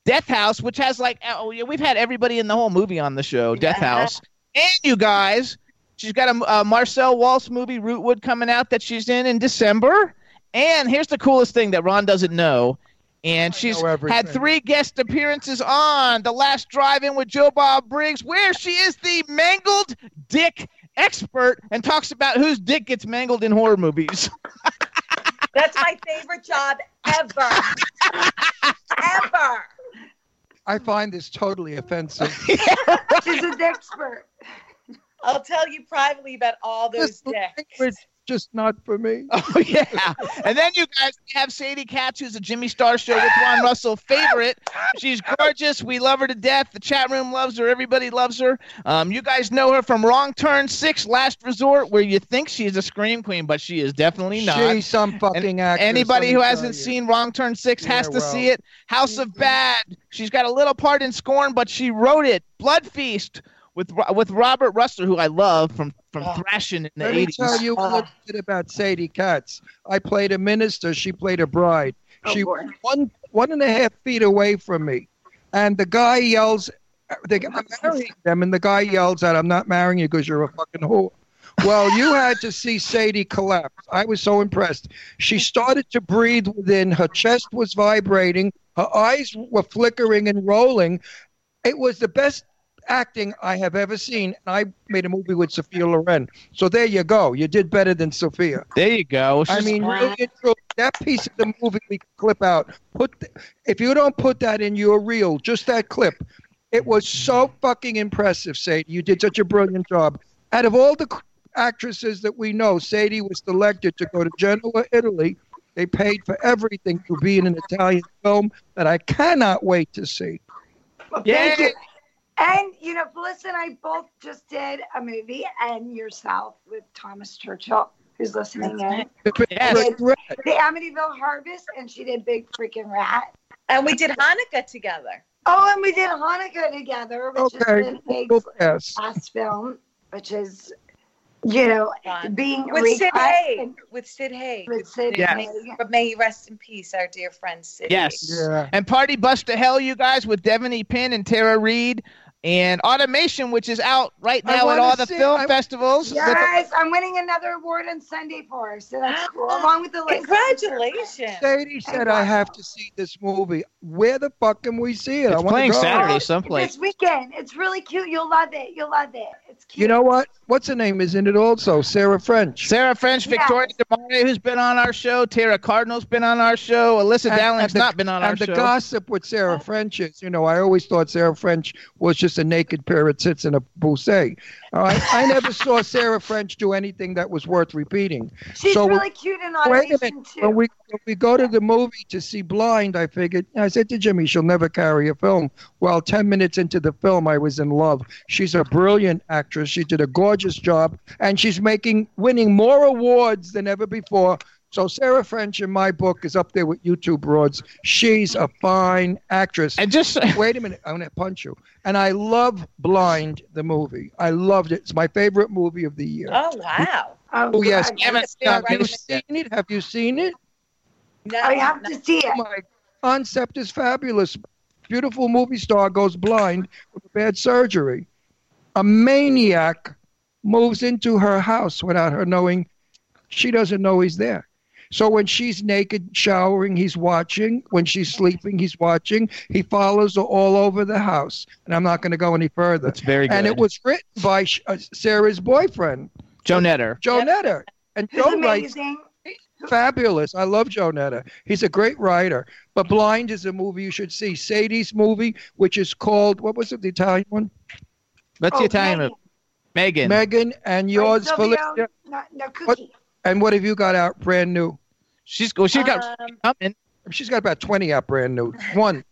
Death House, which has like oh, yeah, we've had everybody in the whole movie on the show. Death Yeah. House, and you guys, she's got a, a Marcel Walz movie, Rootwood, coming out that she's in in December. And here's the coolest thing that Ron doesn't know. And she's know had three guest appearances on The Last Drive In with Joe Bob Briggs, where she is the mangled dick expert and talks about whose dick gets mangled in horror movies. That's my favorite job ever. ever. I find this totally offensive. She's an expert. I'll tell you privately about all those This dicks. just not for me. Oh yeah. And then you guys we have Sadie Katz, who's a Jimmy Star Show with Ron Russell favorite. She's gorgeous. We love her to death. The chat room loves her. Everybody loves her. Um, you guys know her from Wrong Turn Six, Last Resort, where you think she's a scream queen, but she is definitely not. She's some fucking actress. Anybody who hasn't you. seen Wrong Turn Six has to well. see it. House of Bad. She's got a little part in Scorn, but she wrote it. Blood Feast with with Robert Rusler, who I love from from ah, Thrashing in the Let me eighties. tell you a little bit about Sadie Katz. I played a minister. She played a bride. Oh, she boy. was one one and a half feet away from me, and the guy yells, they, "I'm marrying them," and the guy yells out, "I'm not marrying you because you're a fucking whore." Well, you had to see Sadie collapse. I was so impressed. She started to breathe within. Her chest was vibrating. Her eyes were flickering and rolling. It was the best acting I have ever seen. And I made a movie with Sophia Loren. So there you go. You did better than Sophia. There you go. I mean, really and that piece of the movie we could clip out. Put th- if you don't put that in your reel, just that clip. It was so fucking impressive, Sadie. You did such a brilliant job. Out of all the actresses that we know, Sadie was selected to go to Genoa, Italy. They paid for everything to be in an Italian film that I cannot wait to see. Well, Yay. thank you. And you know, Felissa and I both just did a movie, and yourself with Thomas Churchill, who's listening in. Yes. The Amityville Harvest, and she did Big Freaking Rat. And we did Hanukkah together. Oh, and we did Hanukkah together, which Okay. is Big's Well, yes. last film, which is, you know, Fun. being With Sid recast Haig. With Sid Haig. with Sid Yes. Haig. But may he rest in peace, our dear friend Sid. Yes. Yeah. And Party Bus to Hell, you guys, with Devanny Pinn and Tara Reid. And Automation, which is out right now at all the see- film I- festivals. With the- I'm winning another award on Sunday for her, so that's cool. Along with the list. Congratulations. Sadie said I have to see this movie. Where the fuck can we see it? I It's wanna playing go. Saturday someplace. This weekend. It's really cute. You'll love it. You'll love it. It's cute. You know what? What's her name is in it also? Sarah French. Sarah French, Victoria DeMare, who's been on our show. Tara Cardinal's been on our show. Alyssa And- Dowling's and the- not been on our show. and show. the gossip with Sarah French is, you know, I always thought Sarah French was just a naked pair of tits and a bousse. All right, I never saw Sarah French do anything that was worth repeating. She's so really cute in wait a minute. too. When we when we go to the movie to see Blind, I figured I said to Jimmy, she'll never carry a film. Well, ten minutes into the film, I was in love. She's a brilliant actress. She did a gorgeous job, and she's making winning more awards than ever before. So Sarah French, in my book, is up there with YouTube broads. She's a fine actress. And just wait a minute, I'm gonna punch you. And I love Blind, the movie. I loved it. It's my favorite movie of the year. Oh, wow. Oh, oh yes, God. Haven't seen have it you seen it? Have you seen it? No, I have to see Oh it. my concept is fabulous. Beautiful movie star goes blind with a bad surgery. A maniac moves into her house without her knowing. She doesn't know he's there. So when she's naked showering, he's watching. When she's sleeping, he's watching. He follows her all over the house. And I'm not going to go any further. That's very good. And it was written by uh, Sarah's boyfriend, Joe Knetter. Joe Knetter. And It's Joe writes fabulous. I love Joe Knetter. He's a great writer. But Blind is a movie you should see. Sadie's movie, which is called what was it? The Italian one. That's Oh, the Italian movie? Megan. Megan and yours, Silvio, Felicia. no, no What, and what have you got out brand new? She's well, she's got Um. She's got about twenty out brand new. One,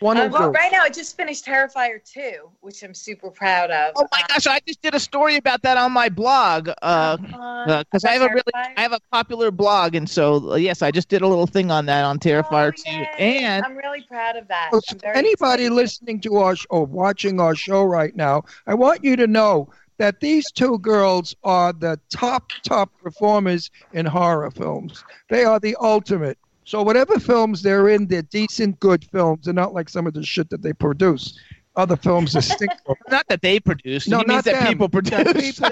one uh, will well, do. right now I just finished Terrifier 2, which I'm super proud of. Oh my gosh, I just did a story about that on my blog. Uh, Uh, because I have a really, I have a popular blog, and so uh, yes, I just did a little thing on that on Terrifier Oh, too. yay. And I'm really proud of that. So anybody excited. listening to our sh- or watching our show right now, I want you to know that these two girls are the top top performers in horror films. They are the ultimate. So whatever films they're in, they're decent, good films. They're not like some of the shit that they produce. Other films are stink. not that they produced. No, he means not that them. people The produce. people-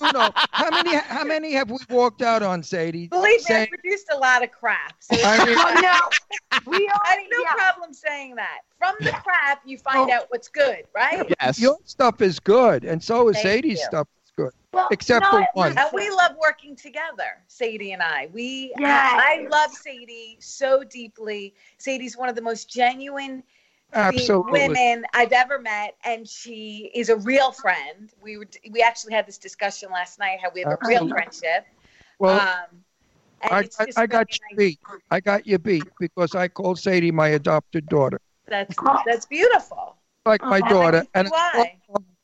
you know how many how many have we walked out on, Sadie? Believe me, I produced a lot of crap. So I mean- Oh, no. We all, I have no yeah. problem saying that. From the crap, you find Oh. out what's good, right? yes. Your stuff is good, and so is Thank Sadie's you. stuff is good, Well, except no, for one. And we love working together, Sadie and I. We, Yes. I love Sadie so deeply. Sadie's one of the most genuine Absolutely. women I've ever met, and she is a real friend. We were, we actually had this discussion last night how we have a real friendship. Well, um, I, I, I got really you nice. beat. I got you beat because I called Sadie my adopted daughter, That's that's beautiful. like my Oh, daughter, and why?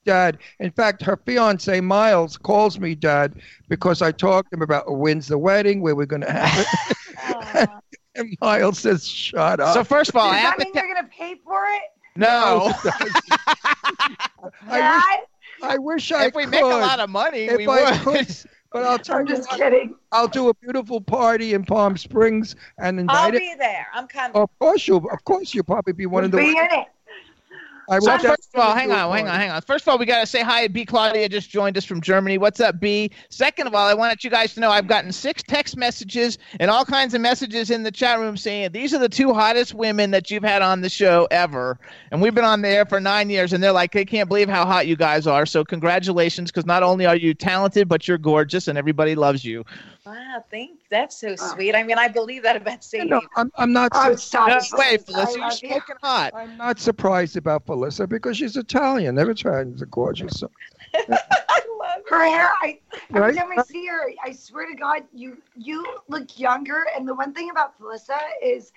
dad. In fact, her fiance Miles calls me dad because I talked to him about when's the wedding, where we're going to have it, Aw. and Miles says, "Shut up." So first of all, I Does have that to mean tell. you're going to pay for it? No, I wish, I wish I if we could. make a lot of money, if we I would. could, but I'll tell I'm you, just what, kidding. I'll do a beautiful party in Palm Springs and I'll invite it. be there. I'm coming. Of course, you. Of course, you'll probably be one of the. Be in it. I So first of all, hang on, hang on, hang on. First of all, we got to say hi. B. Claudia just joined us from Germany. What's up, B? Second of all, I wanted you guys to know I've gotten six text messages and all kinds of messages in the chat room saying these are the two hottest women that you've had on the show ever. And we've been on the air for nine years, and they're like, they can't believe how hot you guys are. So congratulations, because not only are you talented, but you're gorgeous, and everybody loves you. Wow, thank that's so sweet. I mean, I believe that about Sadie. No, I'm, I'm not. Oh, su- stop No it. Felicity, you're smoking hot. I'm not surprised about Felissa because she's Italian. Every Italians are gorgeous. So, I love Her hair, I every Right? time I see her, I swear to God, you you look younger. And the one thing about Felissa is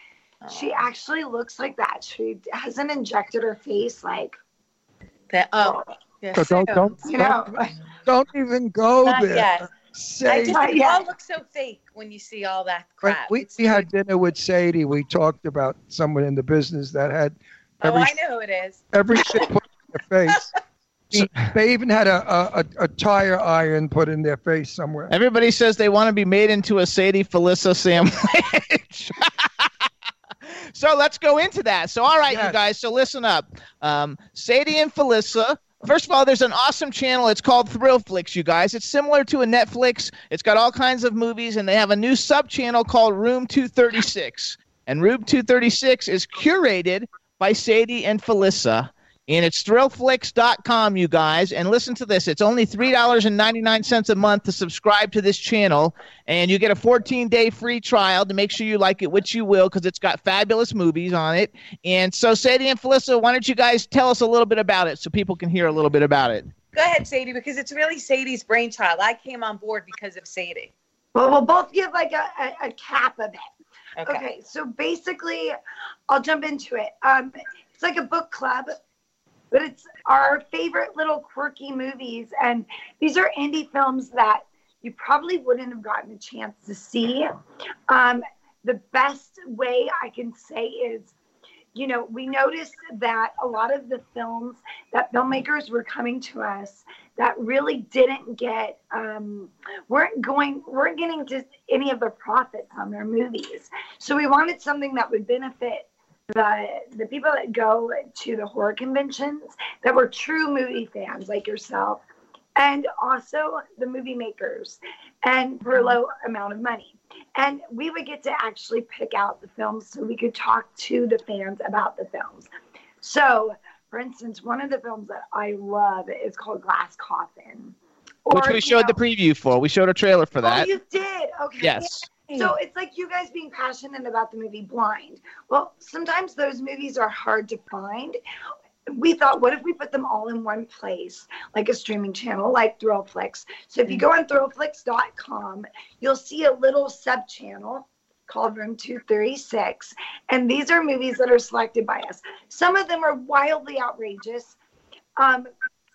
she oh. actually looks like that. She hasn't injected her face like that. Oh, oh. yes. so don't don't you know. don't even go Not there. yet. I just Not it yet. all looks so fake when you see all that when crap. we, It's we had dinner with Sadie. We talked about someone in the business that had oh, I know who it is. every shit put in their face. He- they even had a, a, a, a tire iron put in their face somewhere. Everybody says they want to be made into a Sadie Felissa sandwich. so let's go into that. So, all right, you guys. So listen up. Um, Sadie and Felissa. First of all, there's an awesome channel. It's called Thrillflix, you guys. It's similar to a Netflix. It's got all kinds of movies, and they have a new sub channel called Room 236. And Room 236 is curated by Sadie and Felissa. And it's thrillflix.com, you guys. And listen to this it's only $3.99 a month to subscribe to this channel. And you get a 14 day free trial to make sure you like it, which you will, because it's got fabulous movies on it. And so, Sadie and Felissa, why don't you guys tell us a little bit about it so people can hear a little bit about it? Go ahead, Sadie, because it's really Sadie's brainchild. I came on board because of Sadie. Well, we'll both give like a, a, a cap of it. Okay. Okay. so basically, I'll jump into it. Um, it's like a book club, but it's our favorite little quirky movies, and these are indie films that you probably wouldn't have gotten a chance to see. Um, the best way I can say is, you know, we noticed that a lot of the films that filmmakers were coming to us that really didn't get um, weren't going weren't getting to any of the profits on their movies. So we wanted something that would benefit the the people that go to the horror conventions that were true movie fans like yourself and also the movie makers, and for a low amount of money. And we would get to actually pick out the films so we could talk to the fans about the films. So, for instance, one of the films that I love is called Glass Coffin. Which we you showed the preview for. We showed a trailer for that. Oh, that. you did? Okay. Yes. So it's like you guys being passionate about the movie Blind. Well, sometimes those movies are hard to find. We thought, what if we put them all in one place, like a streaming channel, like Thrillflix? So if you mm. go on thrillflix.com, you'll see a little sub channel called Room 236. And these are movies that are selected by us. Some of them are wildly outrageous. Um,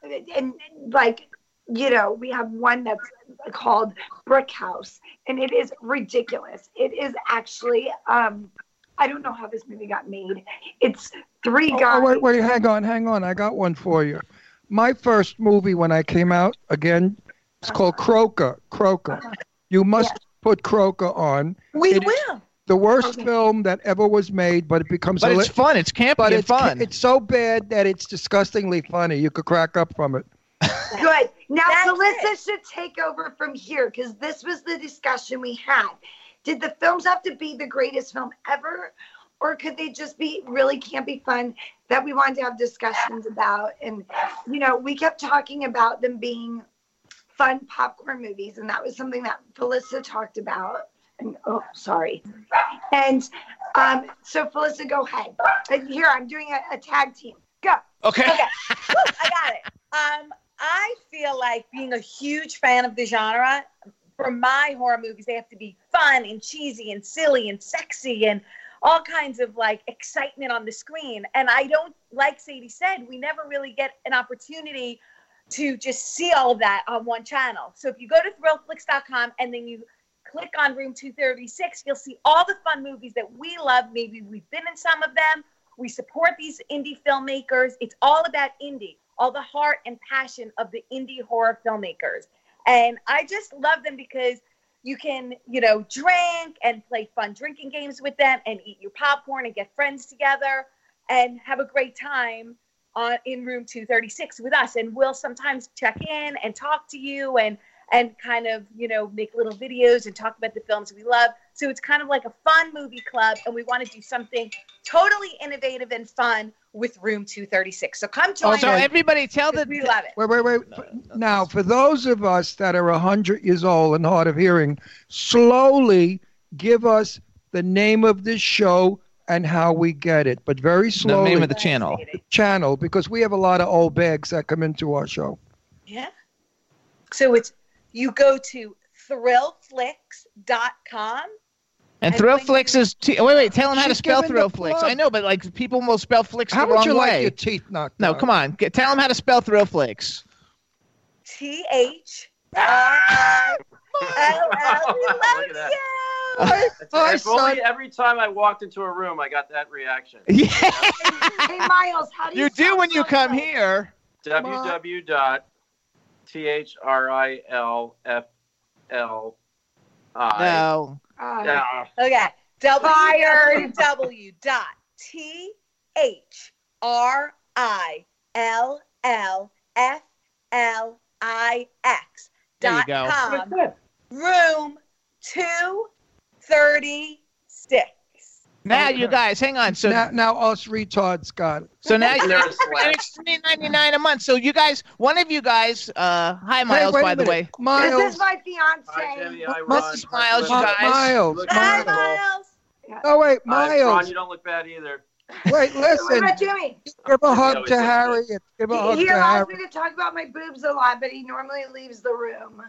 and like, you know, we have one that's called Brick House, and it is ridiculous. It is actually, um, I don't know how this movie got made. It's three Oh, guys. oh, wait, wait, hang on, hang on. I got one for you. My first movie when I came out again, it's called Croker. Croker. You must put Croker on. We It is will. The worst film that ever was made, but it becomes. But a it's fun. It's campy but and it's, ca- fun. It's so bad that it's disgustingly funny. You could crack up from it. Good. Now, That's Melissa should take over from here because this was the discussion we had. Did the films have to be the greatest film ever, or could they just be really campy fun that we wanted to have discussions about? And, you know, we kept talking about them being fun popcorn movies, and that was something that Felissa talked about. And oh, sorry. And um, so, Felissa, go ahead. And here, I'm doing a, a tag team. Go. Okay. Okay. Woo, I got it. Um, I feel like being a huge fan of the genre, for my horror movies, they have to be fun and cheesy and silly and sexy and all kinds of like excitement on the screen. And I don't, like Sadie said, we never really get an opportunity to just see all of that on one channel. So if you go to thrillflix.com and then you click on room 236, you'll see all the fun movies that we love. Maybe we've been in some of them. We support these indie filmmakers. It's all about indie, all the heart and passion of the indie horror filmmakers. And I just love them because you can, you know, drink and play fun drinking games with them and eat your popcorn and get friends together and have a great time on in room 236 with us and we'll sometimes check in and talk to you and and kind of you know make little videos and talk about the films we love. So it's kind of like a fun movie club and we want to do something totally innovative and fun with room 236 so come join so us. everybody tell the we love it. Wait, wait, wait. Now, for those of us that are 100 years old and hard of hearing, slowly give us the name of this show and how we get it, but very The name of the channel. channel, because we have a lot of old bags that come into our show. yeah so it's you go to thrillflix.com And And Thrillflix is. T- wait, wait. Tell them how to spell Thrillflix. I know, but like people will spell Flix How the would wrong you way. like your teeth knocked no, out? come on. Get, tell them how to spell Thrillflix. T H R I L L. Look love at that. you. If, Hi, only son. every time I walked into a room, I got that reaction. Yeah, Hey, Miles, how do you you do when you come Thrillflix? here. www dot t h r i l f l i. No. Uh, Yeah. Okay. Fired. dot T H R I L L F L I X There you dot go. com. Room two thirty six. Now, you guys, hang on. So now, now us retards got it. So now They're a and slap. it's three ninety nine a month. So you guys, one of you guys, uh, hi Miles, wait a by the minute. way. This Miles, is my fiance. Hi, Jimmy. Hi, Miles, you Flynn. guys. Miles, Look Hi. Miles. oh wait, Hi, Ron, Miles, you don't look bad either. Wait, What listen, about Jimmy? give a hug to looks Harriet. Give a hug He to allows Harriet. me to talk about my boobs a lot, but he normally leaves the room.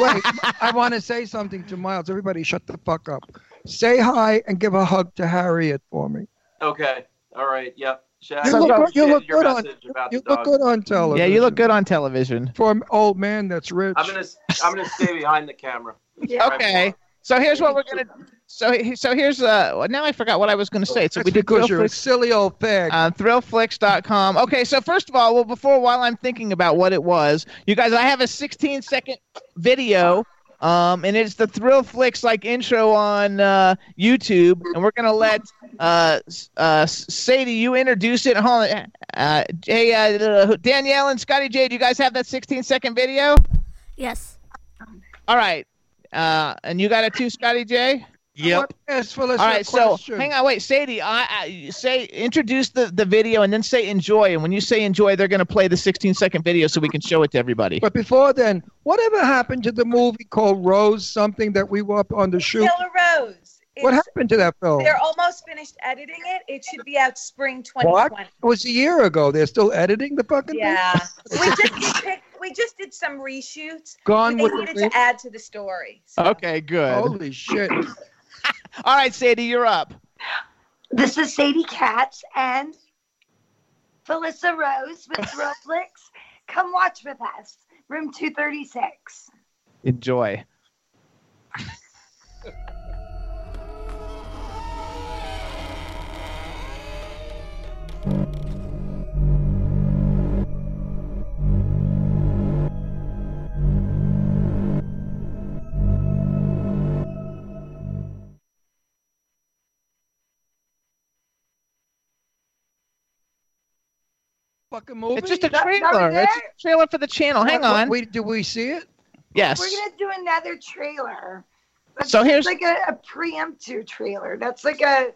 Wait, I want to say something to Miles. Everybody, shut the fuck up. Say hi and give a hug to Harriet for me. Okay. All right. Yep. Shaq, You look, good- you look good on. You look good on television. Yeah, you look good on television. for an old man that's rich. I'm gonna I'm gonna stay behind the camera. Yeah. Okay. So here's what we're gonna. So so here's uh. Now I forgot what I was gonna say. So That's we did because you're a silly old fag. uh, thrillflix.com. Okay, so first of all, well, before while I'm thinking about what it was, you guys, I have a 16 second video Um, and it's the Thrillflix like intro on uh, YouTube, and we're gonna let uh, s- uh, Sadie you introduce it. Hold on, uh, hey uh, Danielle and Scotty J, do you guys have that 16 second video? Yes. All right, uh, and you got it too, Scotty J. Yep. Yes, Phyllis. All right, so hang on, wait, Sadie, I, I say introduce the, the video and then say enjoy. And when you say enjoy, they're gonna play the 16 second video so we can show it to everybody. But before then, whatever happened to the movie called Rose? Something that we were up on the shoot. Killer Rose. What It's- happened to that film? They're almost finished editing it. It should be out spring What? 2020. It was a year ago. They're still editing the fucking Yeah. thing. we just did pick, we just did some reshoots. Gone they with the needed wind. to add to the story. Okay, good. Holy shit. All right, Sadie, you're up. This is Sadie Katz and Felissa Rose with Thrillflix. Come watch with us. Room 236. Enjoy. Fucking movie. It's just a That- that trailer. It's it? a trailer for the channel. Hang What- what- on. we, did we see it? Yes. We're going to do another trailer. That's So just here's- like a, a preemptive trailer. That's like a.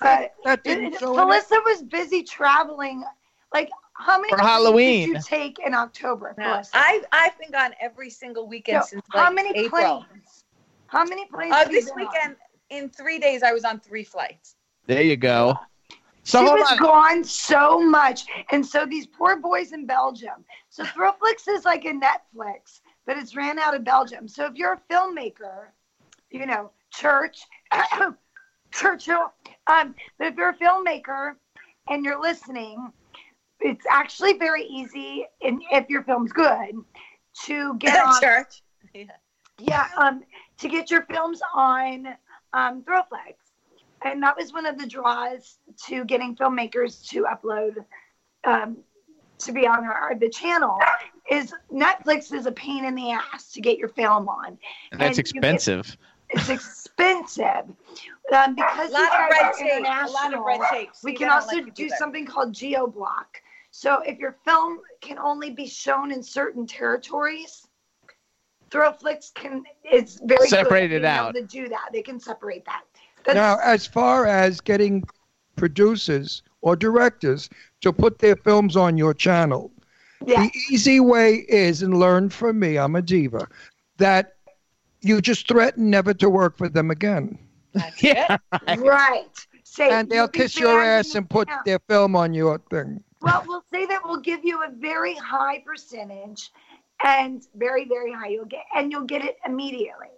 Uh, That didn't it- show any- Felissa was busy traveling. Like, how many For planes Halloween. did you take in October? No, Felissa? I've I've been gone every single weekend No, since how many April. planes? How many planes? Uh, have you this been on? weekend, in three days, I was on three flights. There you go. So she was on. gone so much, and so these poor boys in Belgium. So Thrillflix is like a Netflix, but it's ran out of Belgium. So if you're a filmmaker, you know, Church, Churchill. Um, but if you're a filmmaker and you're listening, it's actually very easy, and if your film's good, to get on Church. yeah, um, to get your films on um, Thrillflix. And that was one of the draws to getting filmmakers to upload, um, to be on our, the channel. Is Netflix is a pain in the ass to get your film on. And that's you get- expensive. it's expensive. Um, because A lot of red tape, a lot of international, red tape. We can also let do do something called GeoBlock. So if your film can only be shown in certain territories, Thrillflix can is very separated good at being out. able to do that. They can separate that. That's, Now, as far as getting producers or directors to put their films on your channel, yeah, the easy way is, and learn from me, I'm a diva, that you just threaten never to work for them again. Yeah. right. Say And they'll kiss your ass and put the- their film on your thing. Well, we'll say that we'll give you a very high percentage, and very very high. You'll get and you'll get it immediately.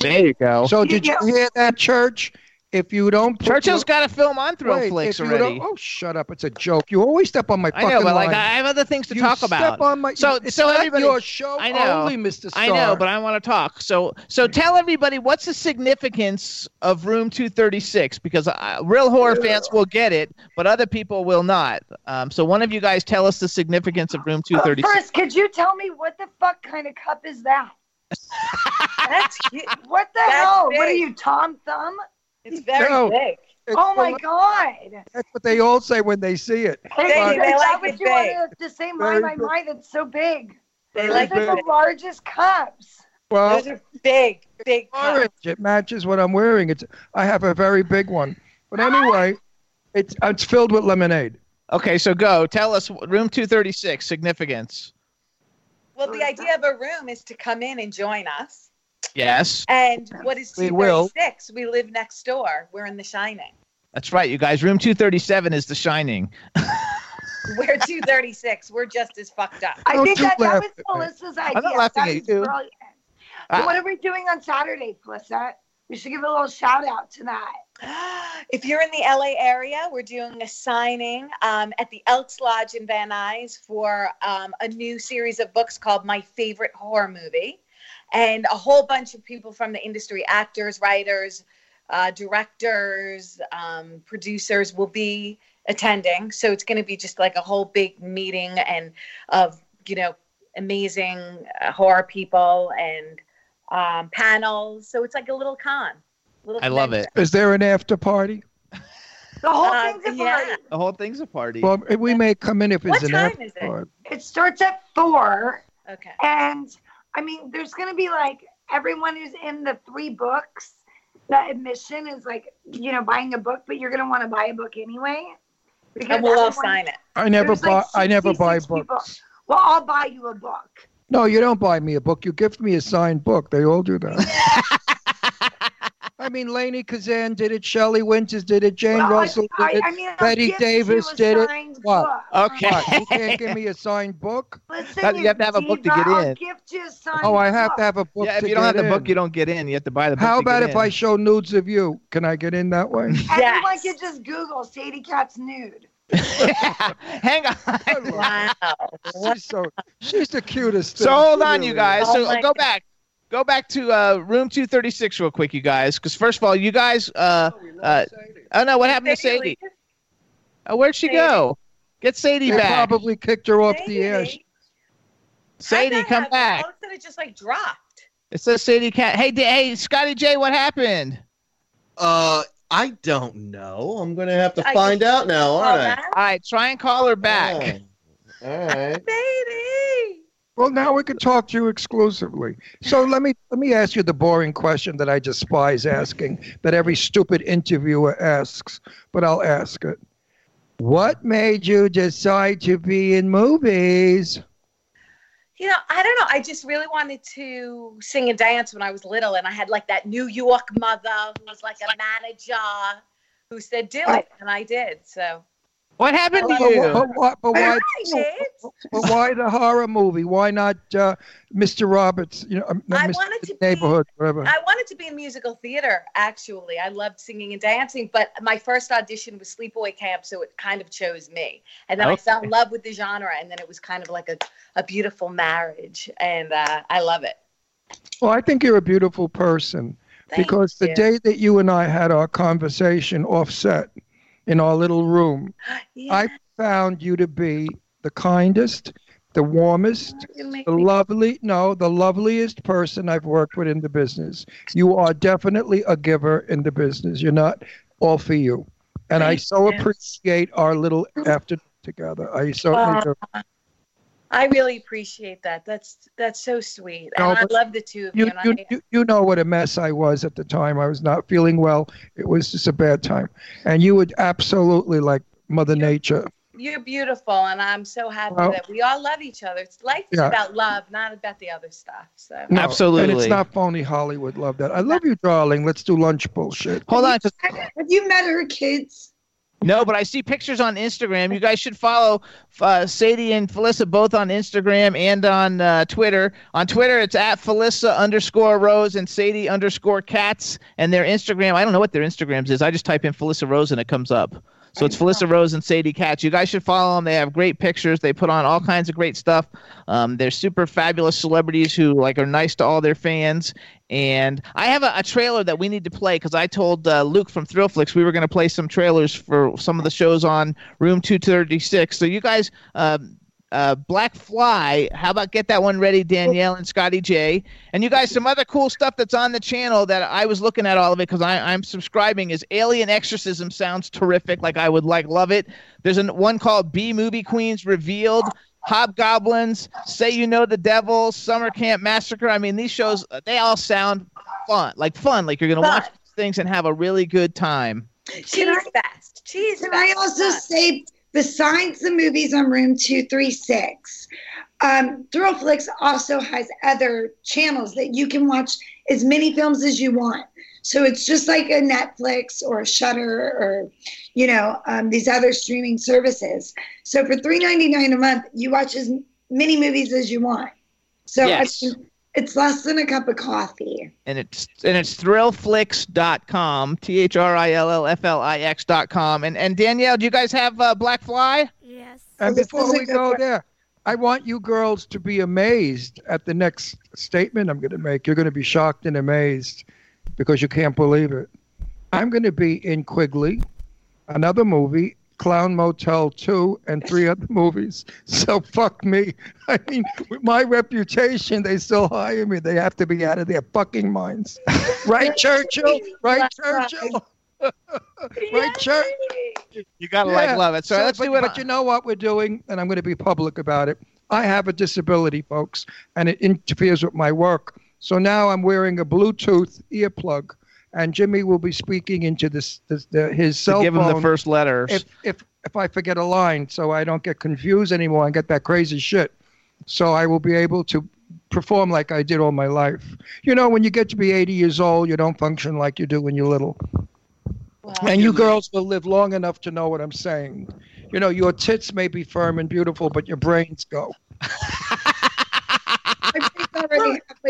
There you go. So did you hear that, Church? If you don't, put Churchill's your- got a film on Wait, Thrillflix if you already. don't- Oh, shut up! It's a joke. You always step on my I know, but like line. I have other things to You talk step about. on my- so it's so not everybody, your show I know, only, Mr. I know, but I want to talk. So so tell everybody what's the significance of Room 236 because uh, real horror fans will get it, but other people will not. Um, so one of you guys tell us the significance of Room But 236. first, could you tell me what the fuck kind of cup is that? That's cute. What the That's hell? What are you, Tom Thumb? It's very No. big. It's oh my the- god! That's what they all say when they see it. Hey, They- is they that like what it you big. wanted to say? My Very my my, that's so big. They Those like are it. the largest cups. Well, Those are big, big. cups. orange. It matches what I'm wearing. It's. I have a very big one. But anyway, ah! it's it's filled with lemonade. Okay, so go tell us Room 236 significance. Well, the idea of a room is to come in and join us. Yes, And what is We will. 236? We live next door. We're in The Shining. that's right, you guys. Room 237 is The Shining. We're 236. We're just as fucked up. I Don't think that, that was. Melissa's idea. I'm not laughing That at you, is brilliant. So what are we doing on Saturday, Melissa? We should give a little shout out tonight. If you're in the LA area, we're doing a signing um, at the Elks Lodge in Van Nuys for um, a new series of books called My Favorite Horror Movie. And a whole bunch of people from the industry actors, writers, uh, directors, um, producers will be attending. So it's going to be just like a whole big meeting and of, you know, amazing uh, horror people and um, panels. So it's like a little con. Little I love it. Is there an after party? The whole Uh, thing's a yeah. party. The whole thing's a party. Well, we may come in if it's What an time after is it? party. It starts at four, Okay. and I mean, there's gonna be like everyone who's in the three books. The admission is like you know buying a book, but you're gonna want to buy a book anyway. because And we'll all sign it. I never buy. like, I never buy 66 people. books. Well, I'll buy you a book. No, you don't buy me a book. You gift me a signed book. They all do that. I mean, Lainie Kazan did it. Shelley Winters did it. Jane Well, I- Russell did I- it. I mean, I'll Bette Davis did it. signed What? book. Okay. What? You can't give me a signed book? Listen, That- you have to have a book to diva, get I'll in. gift you a signed Oh, I have book. to have a book. yeah, if to you don't have get the book, you don't get in. You have to buy the book. How to about get if in. I show nudes of you? Can I get in that way? Everyone Yes. can just Google Sadie Katz nude. Hang on. Wow. she's so she's the cutest. So thing. hold on, really you guys. Oh So my go back. Go back to uh, room 236 real quick, you guys. Because first of all, you guys. Uh, uh, oh no, what happened to Sadie? Oh, where'd she go? Get Sadie They back. probably kicked her off the air. Sadie. Sadie, How'd that come happen? back. All of a sudden, it just like dropped. It says Sadie Cat. Hey, D- hey, Scotty J, what happened? Uh, I don't know. I'm gonna have to I find out now, Oh, aren't I? that- All right, try and call her back. Oh, All right. Sadie. Well, now we can talk to you exclusively. So let me let me ask you the boring question that I despise asking, that every stupid interviewer asks, but I'll ask it. What made you decide to be in movies? You know, I don't know. I just really wanted to sing and dance when I was little, and I had like that New York mother who was like a manager who said, "Do it," and I did. So What happened to But, you? but, why- but why? I. But why the horror movie? Why not uh, Mr. Roberts? You know, um, I Mr. wanted to be- Neighborhood, whatever. I wanted to be in musical theater. Actually, I loved singing and dancing, but my first audition was Sleepaway Camp, so it kind of chose me. And then I fell in love with the genre, and then it was kind of like a, a beautiful marriage, and uh, I love it. Well, I think you're a beautiful person Thank because the day that you and I had our conversation offset in our little room, Yeah, I found you to be the kindest, the warmest, the me- lovely, no, the loveliest person I've worked with in the business. You are definitely a giver in the business. You're not all for you. And I so you. appreciate our little afternoon together. I certainly Uh. I really appreciate that. That's that's so sweet, No, and I love the two of you. You, you, I, you, you know what a mess I was at the time. I was not feeling well. It was just a bad time. And you would absolutely like Mother Nature. you're beautiful, and I'm so happy Well- that we all love each other. It's life is Yeah. about love, not about the other stuff. So No, And it's not phony Hollywood. Love that. I love you, darling. Let's do lunch bullshit. Hold on. 'cause- Have you met her kids? No, but I see pictures on Instagram. You guys should follow uh, Sadie and Felissa both on Instagram and on uh, Twitter. On Twitter, it's at Felissa underscore Rose and Sadie underscore Katz. And their Instagram, I don't know what their Instagrams is. I just type in Felissa Rose and it comes up. So it's Felissa Rose and Sadie Katz. You guys should follow them. They have great pictures. They put on all kinds of great stuff. Um, they're super fabulous celebrities who like are nice to all their fans. And I have a, a trailer that we need to play because I told uh, Luke from Thrillflix we were going to play some trailers for some of the shows on Room 236. So you guys, um, uh, Black Fly, how about get that one ready, Danielle and Scotty J? And you guys, some other cool stuff that's on the channel that I was looking at all of it because I'm subscribing is Alien Exorcism. Sounds terrific. Like I would like love it. There's an, one called B Movie Queens Revealed. Hobgoblins, Say You Know the Devil, Summer Camp Massacre. I mean, these shows, they all sound fun, like fun, like you're going to Fun. watch things and have a really good time. she's best. She's Can. I also say, besides the movies on Room 236, um, Thrillflix also has other channels that you can watch as many films as you want. So it's just like a Netflix or a Shudder or, you know, um, these other streaming services. So for $3.99 a month, you watch as many movies as you want. So I Yes. mean, it's less than a cup of coffee. and it's and it's thrillflix.com t h r i l l f l i x.com and and Danielle do you guys have uh, Black Fly Yes. And This before we go one. there, I want you girls to be amazed at the next statement I'm going to make. You're going to be shocked and amazed because you can't believe it. I'm going to be in Quigley, another movie Clown Motel 2, and three other movies. So fuck me. I mean, with my reputation, they still hire me. They have to be out of their fucking minds. Right, Churchill? Right, Churchill? right, Churchill? You gotta like love it. So, let's but, do it. But you know what we're doing, and I'm going to be public about it. I have a disability, folks, and it interferes with my work. So now I'm wearing a Bluetooth earplug, and Jimmy will be speaking into this, this the, his cell give phone. him the first letters. If if if I forget a line, so I don't get confused anymore and get that crazy shit. So I will be able to perform like I did all my life. You know, when you get to be 80 years old, you don't function like you do when you're little. And you girls will live long enough to know what I'm saying. You know, your tits may be firm and beautiful, but your brains go.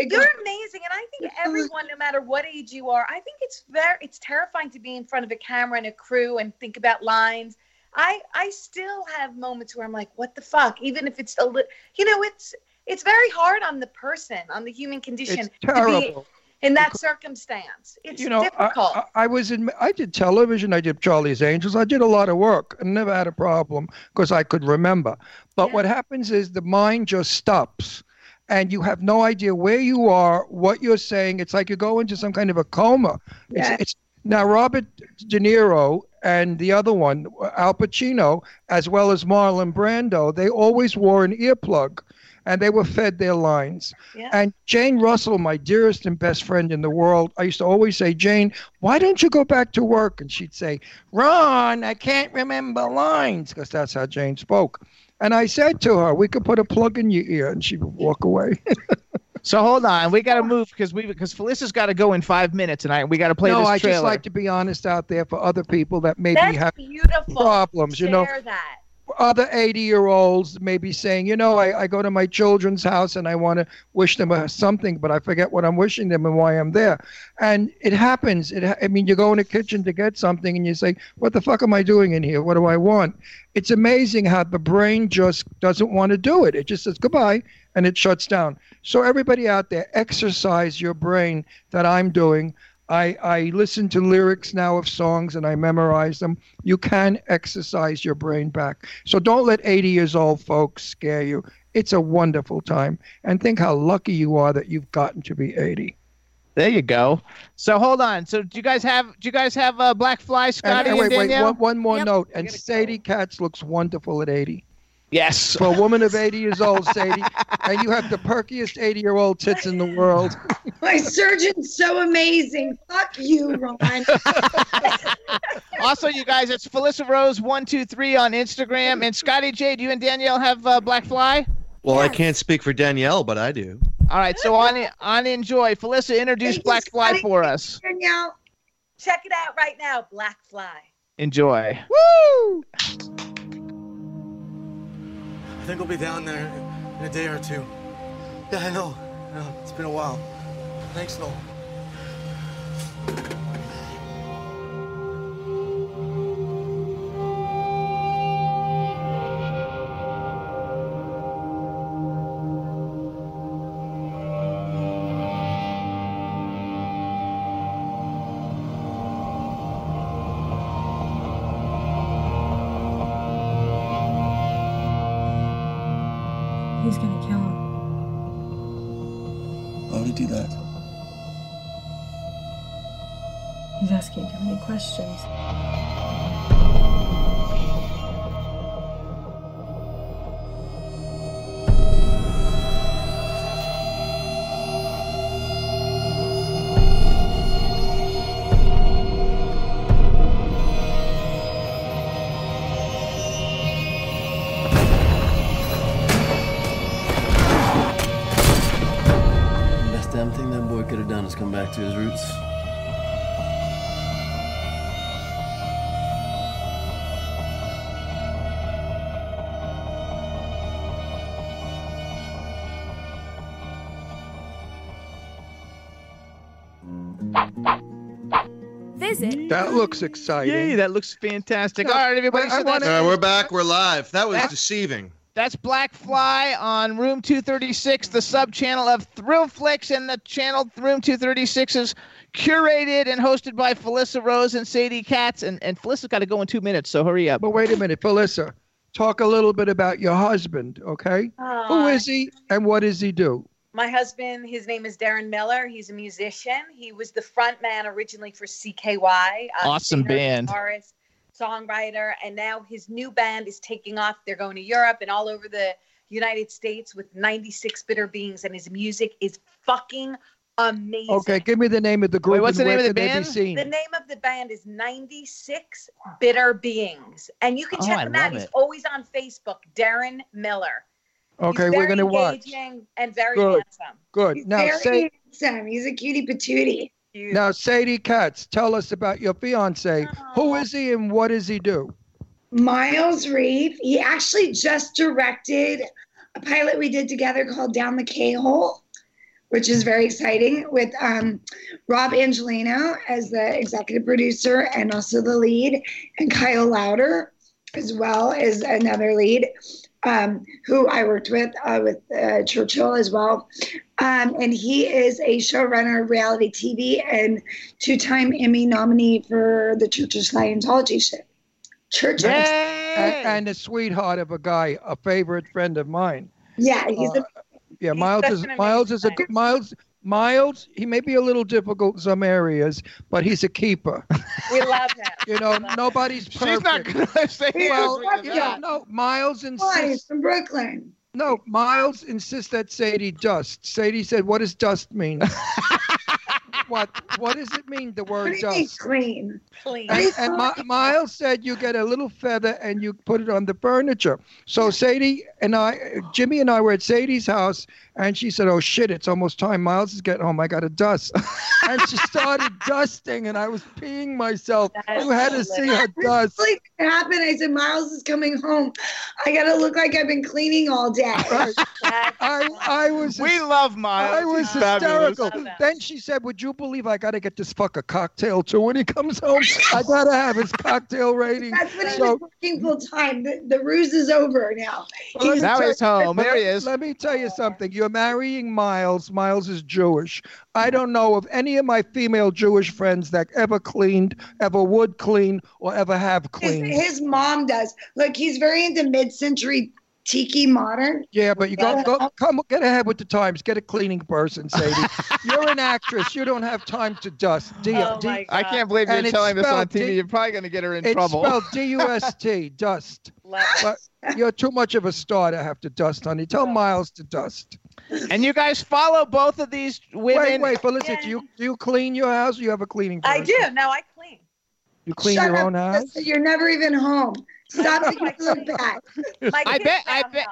You're uh, amazing, and I think everyone, no matter what age you are, I think it's very it's terrifying to be in front of a camera and a crew and think about lines. I I still have moments where I'm like, what the fuck? Even if it's a little, you know, it's it's very hard on the person, on the human condition It's to be terrible. in that circumstance. It's you know, difficult. I, I was in. I did television. I did Charlie's Angels. I did a lot of work and never had a problem because I could remember. But what happens is the mind just stops, and you have no idea where you are, what you're saying. It's like you go into some kind of a coma. It's, Yeah. it's now Robert De Niro and the other one, Al Pacino, as well as Marlon Brando. They always wore an earplug. And they were fed their lines. Yeah. And Jane Russell, my dearest and best friend in the world, I used to always say, Jane, why don't you go back to work? And she'd say, Ron, I can't remember lines, because that's how Jane spoke. And I said to her, we could put a plug in your ear, and she would walk away. So hold on, we got to move because we because Felicia's got to go in five minutes, and I we got to play no, this I trailer. just like to be honest out there for other people that maybe That's have beautiful. problems. You know, that. Other 80 year olds may be saying, you know, I, I go to my children's house and I want to wish them something, but I forget what I'm wishing them and why I'm there. And it happens. It, I mean, you go in the kitchen to get something and you say, what the fuck am I doing in here? What do I want? It's amazing how the brain just doesn't want to do it. It just says goodbye and it shuts down. So, everybody out there, exercise your brain that I'm doing. I, I listen to lyrics now of songs and I memorize them. You can exercise your brain back. So don't let 80 years old folks scare you. It's a wonderful time. And think how lucky you are that you've gotten to be 80. There you go. So hold on. So do you guys have do you guys have uh, Black Fly, Scotty, and and, wait, wait, one, one more note. And Sadie Katz looks wonderful at 80. Yes. For a woman of 80 years old, Sadie, and you have the perkiest 80 year old tits in the world. My surgeon's so amazing. Fuck you, Ron. also, you guys, it's Felissa Rose one two three on Instagram, and Scotty J. Do you and Danielle have uh, Black Fly? Well, I can't speak for Danielle, but I do. All right. So on on enjoy. Felissa, introduce Black Fly for us. Danielle, check it out right now. Black Fly. Enjoy. Woo! I think we'll be down there in a day or two. Yeah, I know. I know. It's been a while. Thanks, Noel. Visit. That looks exciting. Yay, that looks fantastic. All right, everybody. I So All that's, right, we're back. We're live. That was That's- deceiving. that's Black Fly on Room 236, the sub channel of Thrillflix, and the channel Room 236 is curated and hosted by Felissa Rose and Sadie Katz. And, and Felissa's got to go in two minutes, so hurry up. But wait a minute, Felissa. Talk a little bit about your husband, okay? Who is he and what does he do? My husband, his name is Deron Miller. He's a musician. He was the front man originally for CKY. uh, Awesome singer, band. Guitarist, songwriter, and now his new band is taking off. They're going to Europe and all over the United States with 96 Bitter Beings, and his music is fucking amazing. Okay, give me the name of the group. what's the name of the can they be band? The name of the band is 96 Bitter Beings. And you can Oh, check I him out. love He's it. always on Facebook, Deron Miller. Okay, He's we're gonna watch. And very Good. handsome. Good. Now, Very say, handsome. He's a cutie patootie. now, Sadie Katz, tell us about your fiance. Who is he and what does he do? Miles Reeve. He actually just directed a pilot we did together called Down the K Hole, which is very exciting with um, Rob Angelino as the executive producer and also the lead, and Kyle Louder as well as another lead. Um, who I worked with uh, with uh, Churchill as well, um, and he is a showrunner of reality TV and two-time Emmy nominee for the Churchill Scientology show. Church. And, and a sweetheart of a guy, a favorite friend of mine. Yeah, he's Uh, yeah, Miles is Miles is a good Miles. Miles, he may be a little difficult in some areas, but he's a keeper. We love him. You know, nobody's perfect. She's not gonna say well, yeah, no, Miles Why? insists. He's from Brooklyn. No, Miles insists that Sadie dust. Sadie said, "What does dust mean?" what What does it mean? The word What do you mean dust. clean? Clean. And, and Mi- Miles said you get a little feather and you put it on the furniture. So Sadie and I, Jimmy and I were at Sadie's house, and she said, "Oh shit, it's almost time. Miles is getting home. I got to dust." and she started dusting, and I was peeing myself. you had to see her dust. This like happened. I said, Miles is coming home. I gotta look like I've been cleaning all day. I, I was. We love Miles. I was hysterical. Then she said, "Would you believe I got to get this fucker cocktail too when he comes home? I gotta have his cocktail ready. That's when he So- was working full time. The, the ruse is over now. Well, let Now tell he's home. let There me- he is. Let me tell you something. You're marrying Miles. Miles is Jewish. I don't know of any of my female Jewish friends that ever cleaned, ever would clean, or ever have His, cleaned. his mom does. Look, he's very into mid-century tiki modern. Yeah, but you go, go uh, come get ahead with the times. Get a cleaning person, Sadie. you're an actress. You don't have time to dust. D- Oh D- my I can't believe you're telling this on TV. D- You're probably going to get her in it's trouble. spelled D-U-S-T, dust. But you're too much of a star to have to dust, honey. Tell Miles to dust. and you guys follow both of these women. Wait, wait, Felicity, do you do you clean your house? Or you have a cleaning Person? I do. No, I clean. You clean Shut your up, own house? You're never even home. Stop making me look bad. I bet. I bet.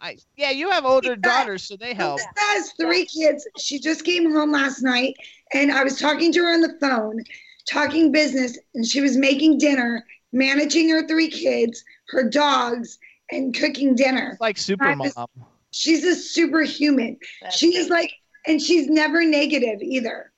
I, yeah, you have older daughters, so they help. Melissa has three kids. She just came home last night, and I was talking to her on the phone, talking business, and she was making dinner, managing her three kids, her dogs, and cooking dinner. Like super mom. She's a superhuman. She is like, and she's never negative either.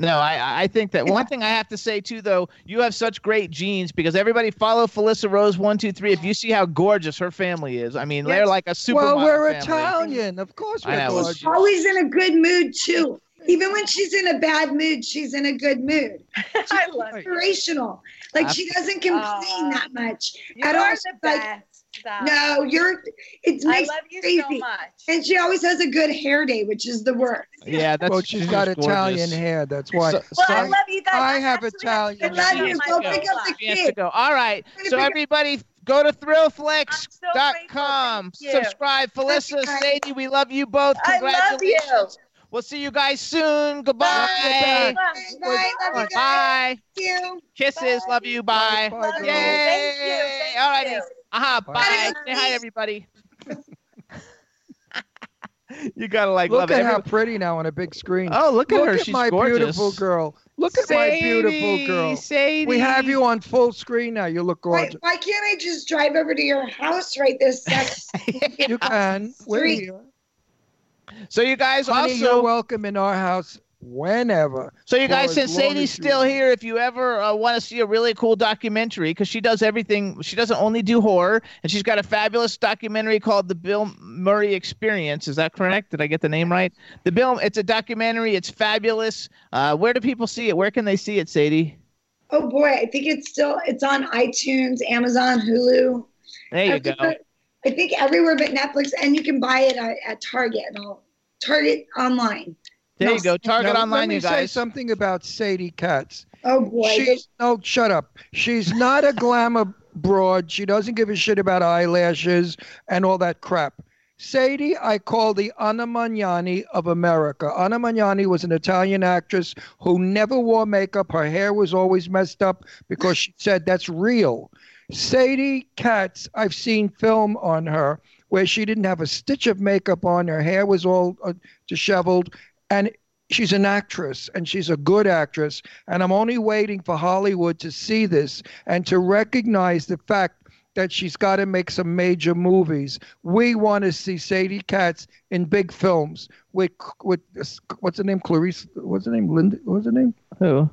No, I I think that one thing I have to say too, though, you have such great genes because everybody follow Felissa Rose one two three. If you see how gorgeous her family is, I mean, they're like a super. well, we're family. Italian, of course I we're know. gorgeous. Always in a good mood too. Even when she's in a bad mood, she's in a good mood. I love it. Inspirational. Like she doesn't complain ah. that much. You at are all. the Like, best. Stop. no, you're. It I love me you crazy. so much. And she always has a good hair day, which is the worst. Yeah, that's well, she's got just Italian hair. That's why. So- Well, I so- love you guys. I I'm have actually Italian. I love you. Yes, Go go. pick up the She to kid. go. All right. So everybody, go to thrillflix.com. you. Subscribe. Felissa, Sadie, we love you both. I love you. Congratulations. We'll see you guys soon. Goodbye. Bye. Bye. Love you guys. Bye. Thank you. Kisses. Love you. Bye. Bye, Love girls. you. Thank you. Yay. Thank All righty. You. Uh-huh. Bye. Bye. Say hi, everybody. you gotta like Look love at it. how pretty now on a big screen. Oh, look at her. at She's my gorgeous. beautiful girl. Look at my beautiful girl. Sadie. We have you on full screen now. You look Why, gorgeous. why can't I just drive over to your house right this second? You can. We're here. So you guys Honey, you're also welcome in our house whenever. So you guys, since Sadie's still here, if you ever uh, want to see a really cool documentary, because she does everything, she doesn't only do horror, and she's got a fabulous documentary called The Bill Murray Experience. Is that correct? Did I get the name right? The Bill, it's a documentary. It's fabulous. Uh, where do people see it? Where can they see it, Sadie? Oh boy, I think it's still it's on iTunes, Amazon, Hulu. There you go. Everywhere- I think everywhere but Netflix, and you can buy it at, at Target. And all Target online. There you go. Target Now, online, let me you say something about Sadie Katz. Oh boy. She's no, shut up. She's not a glamour broad. She doesn't give a shit about eyelashes and all that crap. Sadie, I call the Anna Magnani of America. Anna Magnani was an Italian actress who never wore makeup. Her hair was always messed up because she said that's real. Sadie Katz, I've seen film on her where she didn't have a stitch of makeup on. Her hair was all uh, disheveled. And she's an actress and she's a good actress. And I'm only waiting for Hollywood to see this and to recognize the fact that she's got to make some major movies. We want to see Sadie Katz in big films with with what's her name? Clarice. What's her name? Linda. What's her name? Who?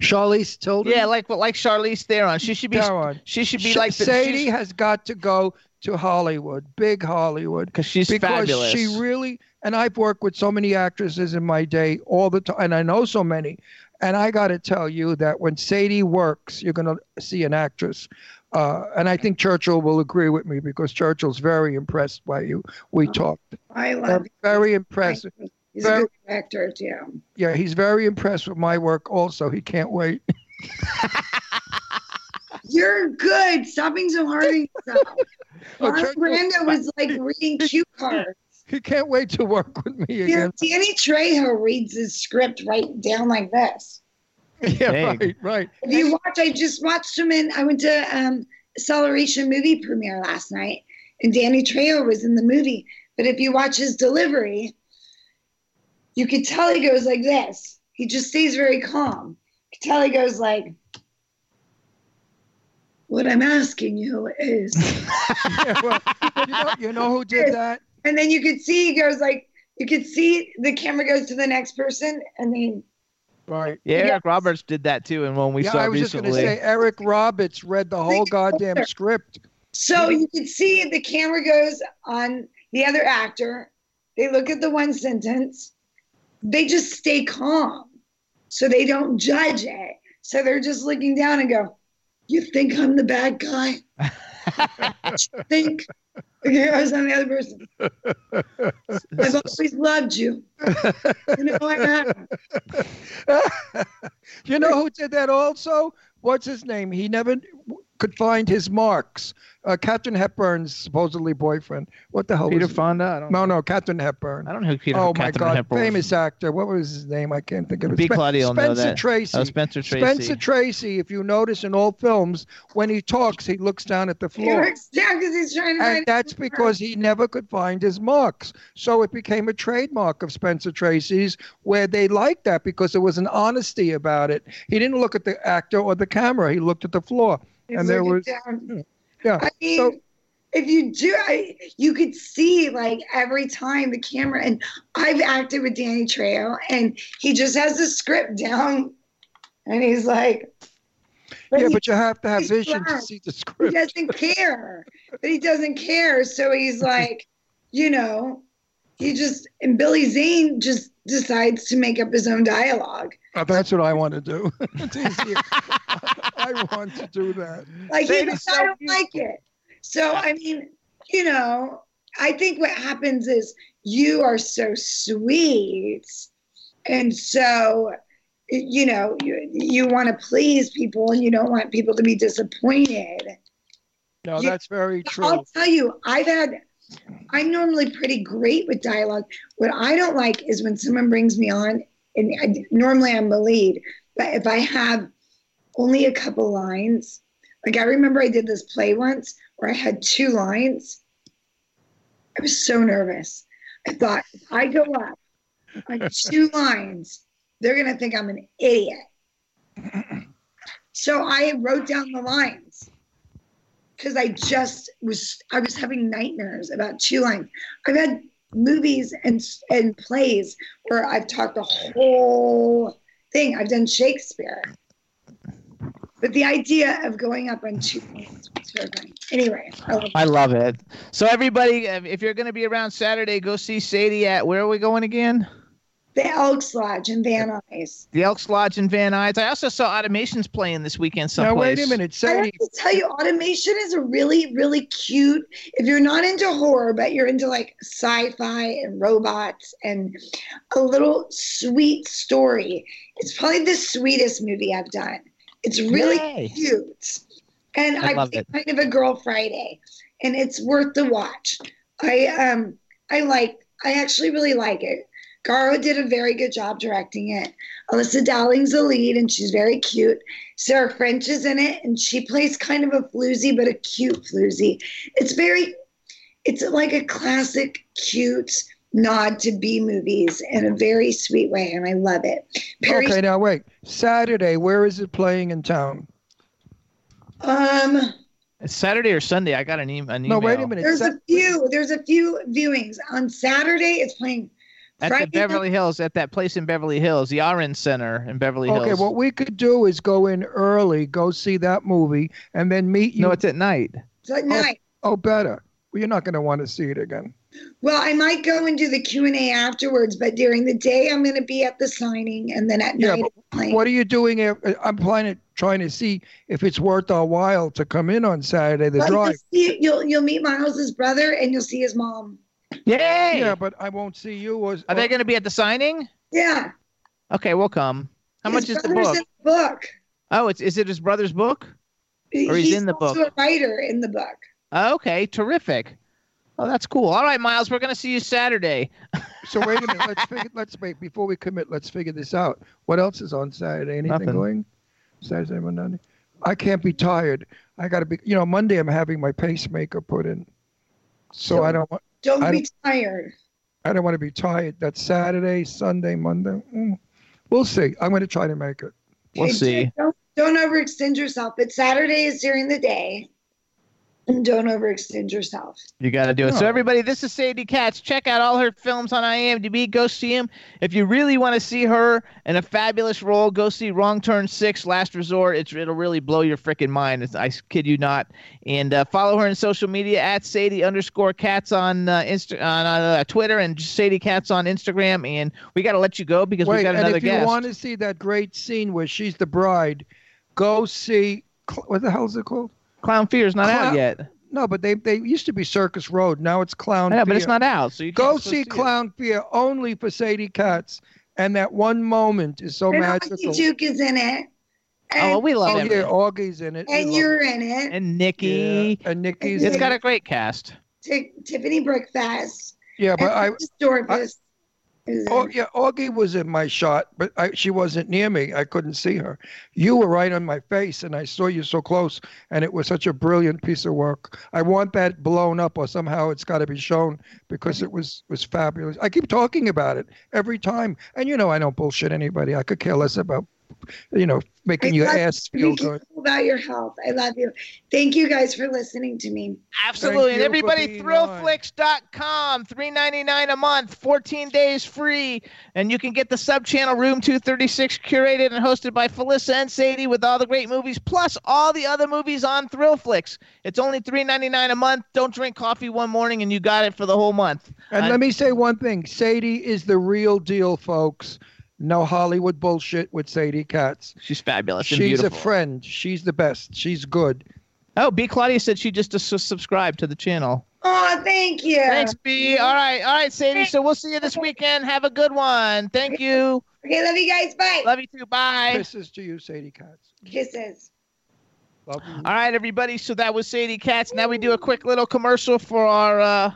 Charlize Tilden. Yeah, like like Charlize Theron. She should be. Theron. She should be Sh- like the, Sadie she's- has got to go to Hollywood, big Hollywood, because she's because fabulous. she really. And I've worked with so many actresses in my day, all the time, and I know so many. And I got to tell you that when Sadie works, you're going to see an actress. Uh, and I think Churchill will agree with me because Churchill's very impressed by you. We talked. I love I'm very impressed. He's a Very- good actor too. Yeah, he's very impressed with my work. Also, he can't wait. You're good. Stop being so hard on yourself. Oh, was like reading cue cards. He can't wait to work with me Here, again. Danny Trejo reads his script right down like this. Yeah, There you right, right. If you watch, I just watched him in. I went to um, Acceleration movie premiere last night, and Danny Trejo was in the movie. But if you watch his delivery, you could tell he goes like this. He just stays very calm. You could tell he goes like, "What I'm asking you is." Yeah, well, you, know, you know who did that? And then you could see he goes like, you could see the camera goes to the next person, and then Right. Yeah, Eric Roberts did that too, and when we yeah, saw I was just going to say Eric Roberts read the whole goddamn script. So you can see the camera goes on the other actor. They look at the one sentence. They just stay calm. So they don't judge it. So they're just looking down and go, You think I'm the bad guy? think? I was on the other person. I've always loved you. You know I you know who did that also? What's his name? He never could find his marks. Uh, Katharine Hepburn's supposedly boyfriend. What the hell? Peter was it? Fonda. I don't No, no, Katharine Hepburn. I don't know who Peter. Fonda. Oh my God, Hepburn was. famous actor. What was his name? I can't think of it. B. Spen- Claudia will know Spencer that. Tracy. Oh, Spencer Tracy. Spencer Tracy. If you notice in all films, when he talks, he looks down at the floor. He floor. looks down because he's trying to And that's because he never could find his marks. So it became a trademark of Spencer Tracy's where they liked that because there was an honesty about it. He didn't look at the actor or the camera, he looked at the floor. And there was down. Hmm. yeah. I mean, so if you do, I, you could see like every time the camera, and I've acted with Danny Trejo, and he just has the script down, and he's like, yeah, he- but you have to have vision to see the script. he doesn't care, but he doesn't care, so he's like, you know, he just and Billy Zane just decides to make up his own dialogue. Uh, that's what I want to do. it's easier. I want to do that. Like he Sadie, goes, I don't like it. So I mean, you know, I think what happens is you are so sweet, and so you know you you want to please people, and you don't want people to be disappointed. No, You- that's very true. I'll tell you, I've had. I'm normally pretty great with dialogue. What I don't like is when someone brings me on, and I, normally I'm the lead, but if I have only a couple lines, like I remember I did this play once where I had two lines. I was so nervous. I thought if I go up on two lines, they're gonna think I'm an idiot. So I wrote down the lines because I just was I was having nightmares about two lines. I've had movies and and plays where I've talked the whole thing. I've done Shakespeare. But the idea of going up on two points was terrifying. Anyway, I love I love it. So everybody, if you're going to be around Saturday, go see Sadie at where are we going again? The Elks Lodge in Van Nuys. The Elks Lodge in Van Nuys. I also saw Automations playing this weekend Now someplace. wait a minute, I have to tell you, automation is a really, really cute. If you're not into horror, but you're into like sci-fi and robots and a little sweet story, it's probably the sweetest movie I've done. It's really Yay. cute, and I I love think it. kind of a girl Friday, and it's worth the watch. I um I like I actually really like it. Garo did a very good job directing it. Elissa Dowling's the lead, and she's very cute. Sarah French is in it, and she plays kind of a floozy, but a cute floozy. It's very, it's like a classic, cute nod to B movies in a very sweet way, and I love it. Perry, Okay, now wait. Saturday, where is it playing in town? um, It's Saturday or Sunday. I got an, e- an email. No, wait a minute. there's Sa- a few, there's a few viewings on Saturday. It's playing At Friday the Beverly Hills, at that place in Beverly Hills, the Arin Center in Beverly Hills. Okay, what we could do is go in early, go see that movie, and then meet you. no, it's at night. It's at oh, night. Oh, better. Well, you're not going to want to see it again. Well, I might go and do the Q and A afterwards, but during the day I'm going to be at the signing, and then at Yeah, night but what are you doing? If, uh, I'm planning trying to see if it's worth our while to come in on Saturday. The Well, you'll, drive. see, you'll you'll meet Miles's brother, and you'll see his mom. Yay! Yeah, but I won't see you. Or, Are they going to be at the signing? Yeah. Okay, we'll come. How his much is the book? in the book. Oh, it's is it his brother's book? Or he's in the also book. a writer in the book. Okay, terrific. Oh, that's cool. All right, Miles, we're going to see you Saturday. So wait a minute. Let's figure. Let's wait before we commit. Let's figure this out. What else is on Saturday? Anything Nothing. going? Saturday, Monday. I can't be tired. I got to be. You know, Monday I'm having my pacemaker put in, so I don't want. Don't I be tired. I don't want to be tired. That's Saturday, Sunday, Monday. Mm. We'll see. I'm going to try to make it. We'll see. Don't, don't overextend yourself. But Saturday is during the day, and don't overextend yourself. You got to do it. So, everybody, this is Sadie Katz. Check out all her films on IMDb. Go see them. If you really want to see her in a fabulous role, go see Wrong Turn 6, Last Resort. It's, it'll really blow your freaking mind. It's, I kid you not. And uh, follow her on social media at Sadie underscore Katz on, uh, Insta- on uh, Twitter and Sadie Katz on Instagram. And we got to let you go because we Wait, got and another if guest. you want to see that great scene where she's the bride, go see. What the hell is it called? Clown Fear is not out yet. No, but they they used to be Circus Road. Now it's Clown. Yeah, but it's not out. So you Go can't see it. Clown Fear only for Sadie Katz, and that one moment is so and magical. Augie Duke is in it. Oh, well, we love Oh him. yeah, Augie's in it. And love you're it. in it. And Nikki. Yeah, and Nikki's. It's in got it. a great cast. Ti- Tiffany Brickfast. Yeah, but I. and Oh yeah, Augie was in my shot, but I, she wasn't near me. I couldn't see her. You were right on my face, and I saw you so close, and it was such a brilliant piece of work. I want that blown up, or somehow it's got to be shown because it was was fabulous. I keep talking about it every time, and you know I don't bullshit anybody. I could care less about, you know, making I your love ass you. feel good. about your health. I love you. Thank you guys for listening to me. Absolutely. And you for everybody, being thrillflix.com, three ninety nine a month, 14 days free. And you can get the sub channel Room 236 curated and hosted by Felissa and Sadie with all the great movies, plus all the other movies on Thrillflix. It's only three ninety nine a month. Don't drink coffee one morning and you got it for the whole month. And Uh, let me say one thing: Sadie is the real deal, folks. No Hollywood bullshit with Sadie Katz. She's fabulous and She's a friend. She's the best. She's good. Oh, B. Claudia said she just s- subscribed to the channel. Oh, thank you. Thanks, B. All right. All right, Sadie. So we'll see you this weekend. Have a good one. Thank you. Okay, love you guys. Bye. Love you too. Bye. Kisses to you, Sadie Katz. Kisses. Love. All right, everybody. So that was Sadie Katz. Now we do a quick little commercial for our uh,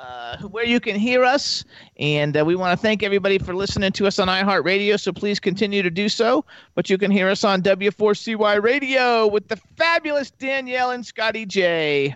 uh, where you can hear us, and uh, we want to thank everybody for listening to us on iHeartRadio. So please continue to do so. But you can hear us on W4CY Radio with the fabulous Danielle and Scotty J.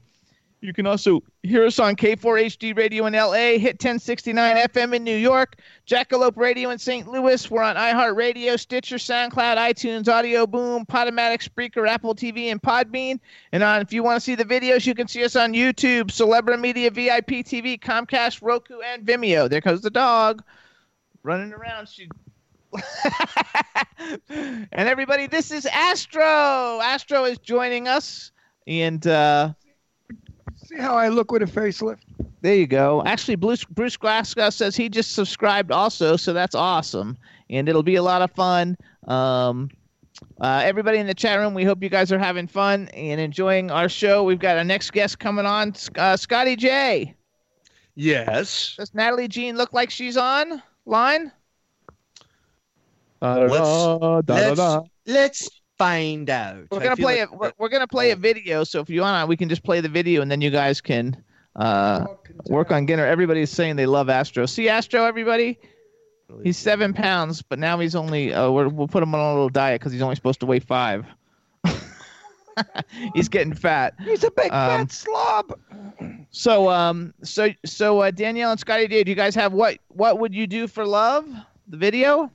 You can also hear us on K4HD Radio in LA, Hit 1069 FM in New York, Jackalope Radio in St. Louis. We're on iHeartRadio, Stitcher, SoundCloud, iTunes, Audio Boom, Podomatic, Spreaker, Apple TV, and Podbean. And on, if you want to see the videos, you can see us on YouTube, Celebrity Media, VIP TV, Comcast, Roku, and Vimeo. There goes the dog running around. She and everybody, this is Astro. Astro is joining us, and uh, See how I look with a facelift? there you go. Actually, Bruce Bruce Glasgow says he just subscribed also, so that's awesome, and it'll be a lot of fun. Um, uh, everybody in the chat room, we hope you guys are having fun and enjoying our show. We've got our next guest coming on, uh, Scotty J. Yes. Does Natalie Jean look like she's on line? Let's, let's, let's find out. We're gonna play like- a we're, we're gonna play a video. So if you want, we can just play the video, and then you guys can uh, work on getting her. Everybody's saying they love Astro. See Astro, everybody. He's seven pounds, but now he's only. Uh, we're, we'll put him on a little diet because he's only supposed to weigh five. he's getting fat. He's a big Um, fat slob. So um so so uh, Danielle and Scotty do you guys have what what would you do for love? The video?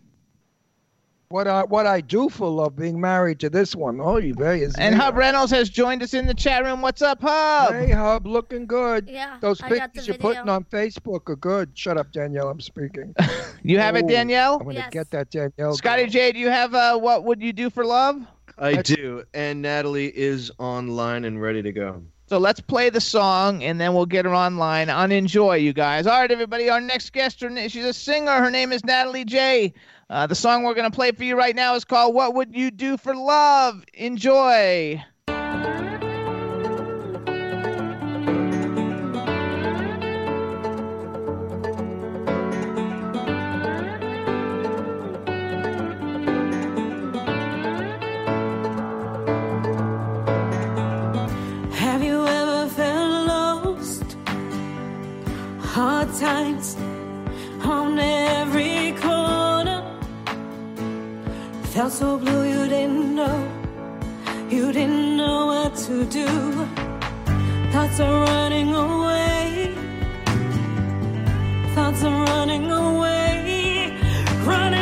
What I what I do for love being married to this one. Oh, you very is. And Hub Reynolds has joined us in the chat room. What's up, Hub? Hey, Hub, looking good. Yeah, Those I got pictures the you're putting on Facebook are good. Shut up, Danielle. I'm speaking. You have it, Danielle? I'm gonna get that Danielle. Scotty J, do you have uh what would you do for love? I do, and Natalie is online and ready to go. So let's play the song and then we'll get her online on Enjoy, you guys. All right, everybody. Our next guest, her, na- she's a singer. Her name is Natalie J. Uh, the song we're going to play for you right now is called What Would You Do for Love? Enjoy. Have Felt so blue you didn't know, you didn't know what to do. Thoughts are running away, thoughts are running away, running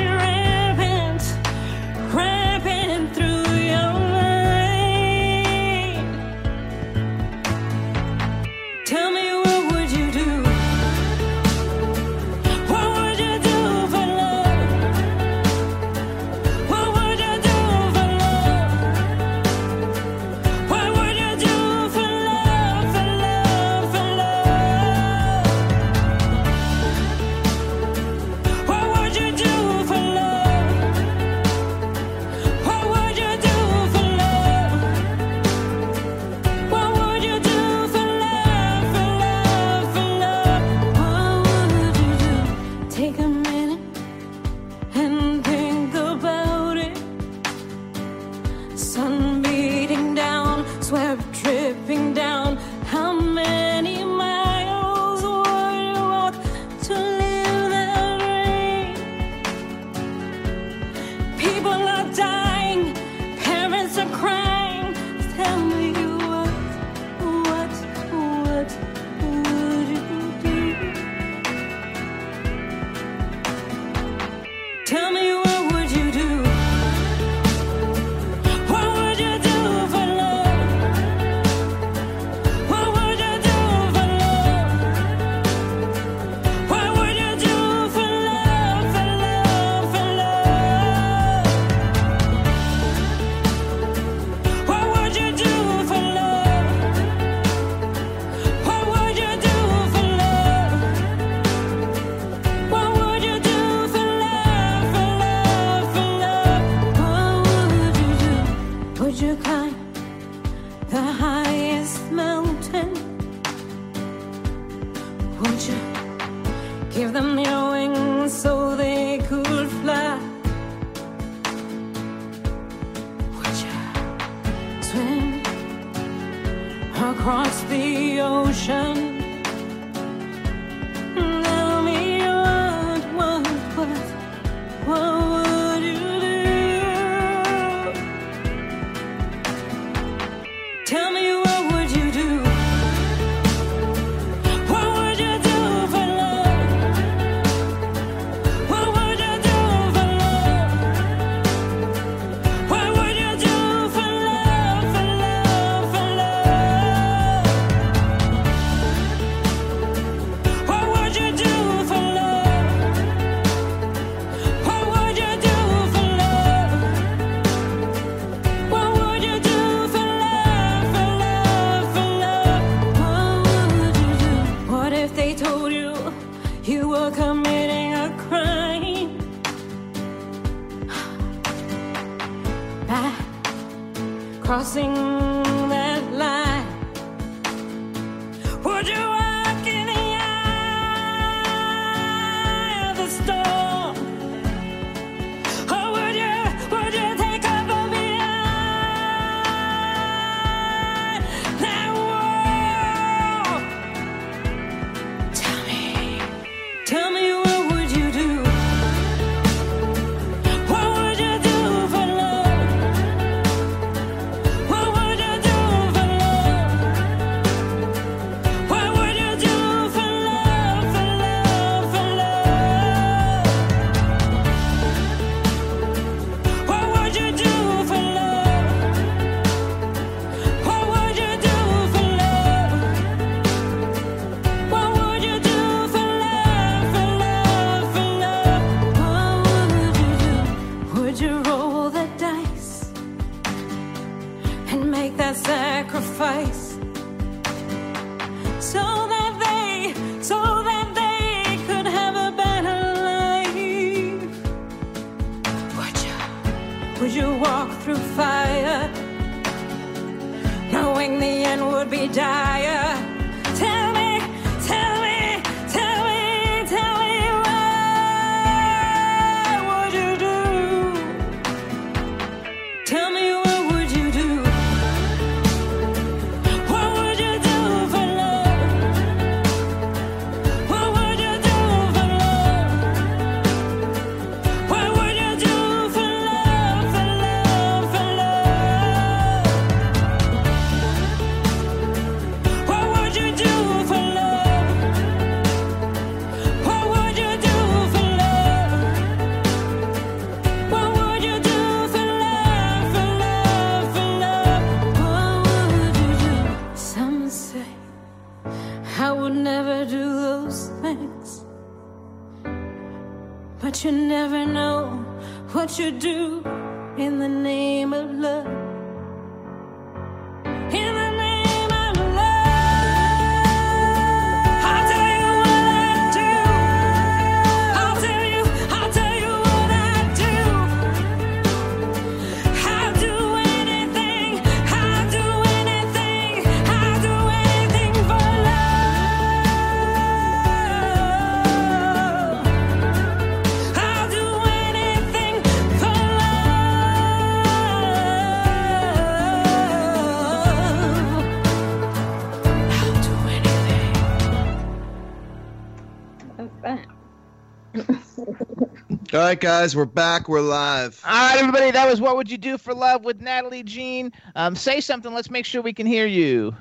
right, guys, we're back. We're live. All right, everybody, that was What Would You Do for Love with Natalie Jean. Um, say something. Let's make sure we can hear you.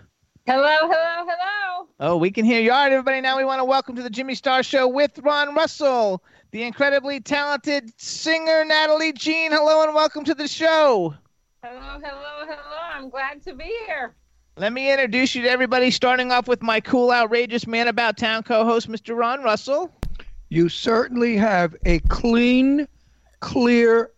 Hello, hello, hello. Oh, we can hear you. All right, everybody, now we want to welcome to the Jimmy Star Show with Ron Russell, the incredibly talented singer Natalie Jean. Hello and welcome to the show. Hello, hello, hello. I'm glad to be here. Let me introduce you to everybody, starting off with my cool, outrageous man about town co host, Mr. Ron Russell. You certainly have a clean, clear,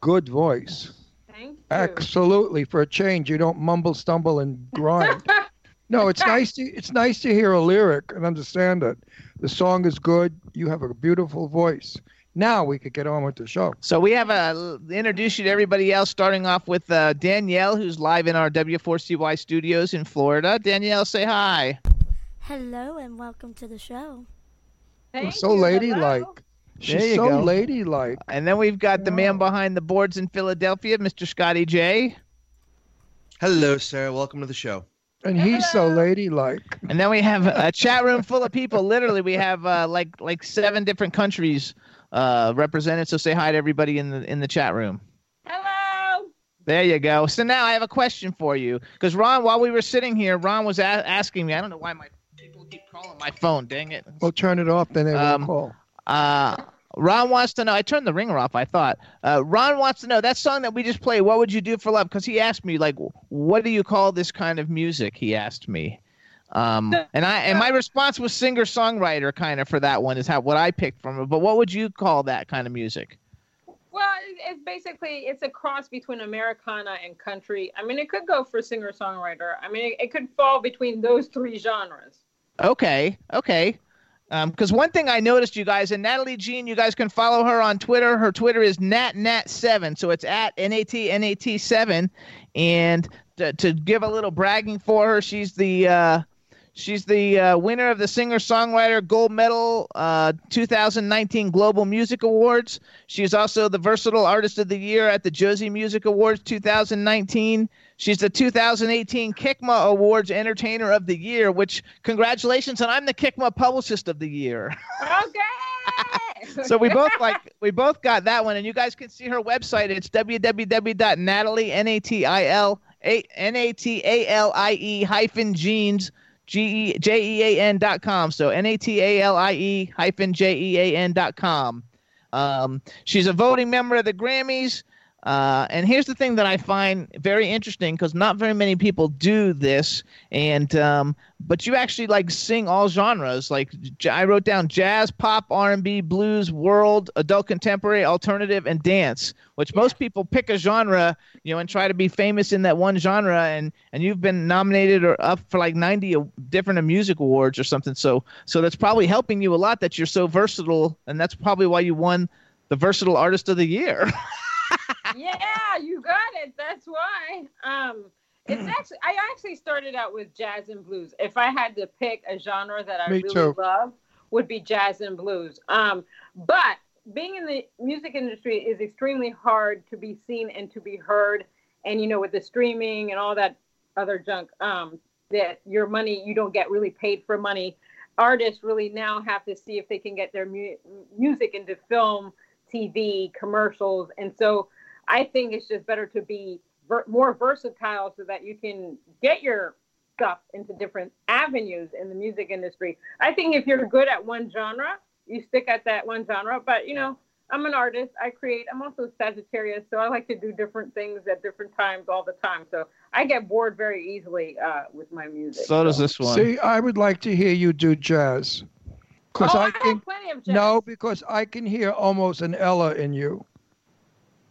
good voice. Thank you. Absolutely, for a change, you don't mumble, stumble, and grind. no, it's nice to it's nice to hear a lyric and understand it. The song is good. You have a beautiful voice. Now we could get on with the show. So we have a introduce you to everybody else, starting off with uh, Danielle, who's live in our W4CY studios in Florida. Danielle, say hi. Hello and welcome to the show. Oh, so ladylike. She's There you so go. ladylike. And then we've got the man behind the boards in Philadelphia, Mr. Scotty J. Hello, Sarah. Welcome to the show. And he's so ladylike. And then we have a chat room full of people. Literally, we have uh, like like seven different countries uh, represented. So say hi to everybody in the in the chat room. Hello. There you go. So now I have a question for you, because Ron, while we were sitting here, Ron was a- asking me. I don't know why my people keep calling my phone. Dang it. We'll turn it off, then they won't Um, call. Uh, Ron wants to know. I turned the ringer off. I thought. Uh, Ron wants to know that song that we just played. What would you do for love? Because he asked me like, what do you call this kind of music? He asked me. Um, and I and my response was singer songwriter kind of for that one is how what I picked from it. But what would you call that kind of music? Well, it's basically it's a cross between Americana and country. I mean, it could go for singer songwriter. I mean, it, it could fall between those three genres. Okay, okay. Because one thing I noticed, you guys, and Natalie Jean, you guys can follow her on Twitter. Her Twitter is natnat7, so it's at natnat7. And to, to give a little bragging for her, she's the uh, she's the uh, winner of the singer songwriter gold medal uh, 2019 Global Music Awards. She's also the versatile artist of the year at the Josie Music Awards 2019. She's the 2018 Kickma Awards Entertainer of the Year, which congratulations, and I'm the Kickma Publicist of the Year. Okay. so we both like we both got that one, and you guys can see her website. It's www.natalie n a t i l a n a t a l i e hyphen jeans g e j e a n dot com. So n a t a l i e hyphen j e a n dot com. Um, she's a voting member of the Grammys. Uh, and here's the thing that I find very interesting because not very many people do this, and um, but you actually like sing all genres. Like j- I wrote down jazz, pop, R&B, blues, world, adult contemporary, alternative, and dance. Which most people pick a genre, you know, and try to be famous in that one genre. And and you've been nominated or up for like 90 different music awards or something. So so that's probably helping you a lot that you're so versatile, and that's probably why you won the versatile artist of the year. yeah, you got it. That's why. Um, it's Hmm. actually I actually started out with jazz and blues. If I had to pick a genre that I Me really too. love, would be jazz and blues. Um, but being in the music industry is extremely hard to be seen and to be heard. And you know, with the streaming and all that other junk, um, that your money you don't get really paid for money. Artists really now have to see if they can get their mu- music into film, TV, commercials, and so I think it's just better to be ver- more versatile so that you can get your stuff into different avenues in the music industry. I think if you're good at one genre, you stick at that one genre. But you know, I'm an artist. I create. I'm also Sagittarius, so I like to do different things at different times all the time. So I get bored very easily uh, with my music. So does this one. See, I would like to hear you do jazz. Because Oh, I I can have plenty of jazz. no, because I can hear almost an Ella in you.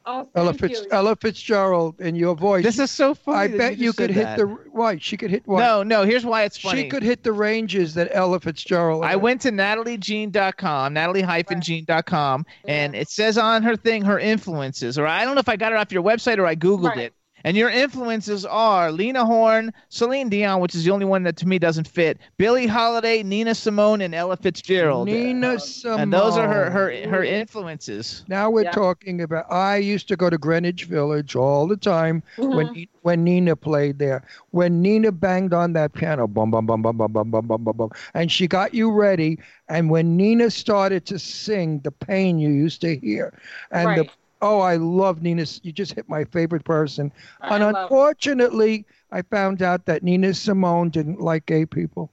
Oh, Ella, Fitz, you. Ella Fitzgerald in your voice. This is so funny. I that bet you, you could hit that. the why she could hit what? No, no. Here's why it's funny. She could hit the ranges that Ella Fitzgerald. I had. went to nataliejean.com, natalie-jean.com, and it says on her thing her influences, or I don't know if I got it off your website or I Googled Right. it. And your influences are Lena Horne, Celine Dion, which is the only one that to me doesn't fit, Billie Holiday, Nina Simone, and Ella Fitzgerald. Nina Simone. And those are her her, her influences. Now we're Yeah. talking about. I used to go to Greenwich Village all the time when Mhm. when Nina played there. When Nina banged on that piano, bum bum bum bum bum bum bum bum bum bum, and she got you ready. And when Nina started to sing, the pain you used to hear, and the Right. Oh, I love Nina. You just hit my favorite person. I and unfortunately, I found out that Nina Simone didn't like gay people.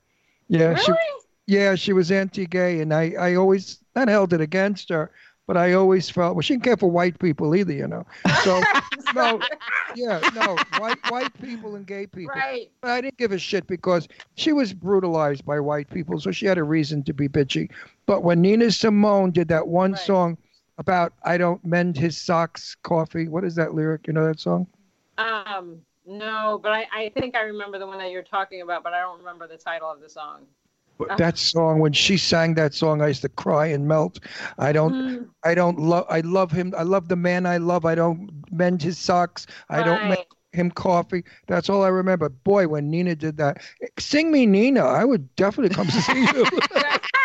Yeah, she, yeah, she was anti-gay, and I, I always not held it against her, but I always felt well, she didn't care for white people either, you know. So no, yeah, no, white white people and gay people. Right. But I didn't give a shit because she was brutalized by white people, so she had a reason to be bitchy. But when Nina Simone did that one Right. song about I don't mend his socks, coffee. What is that lyric? You know that song? Um, no, but I, I think I remember the one that you're talking about, but I don't remember the title of the song. But that song when she sang that song i used to cry and melt i don't Mm. i don't love i love him i love the man i love i don't mend his socks i don't make him coffee that's all i remember boy when nina did that sing me nina i would definitely come to see you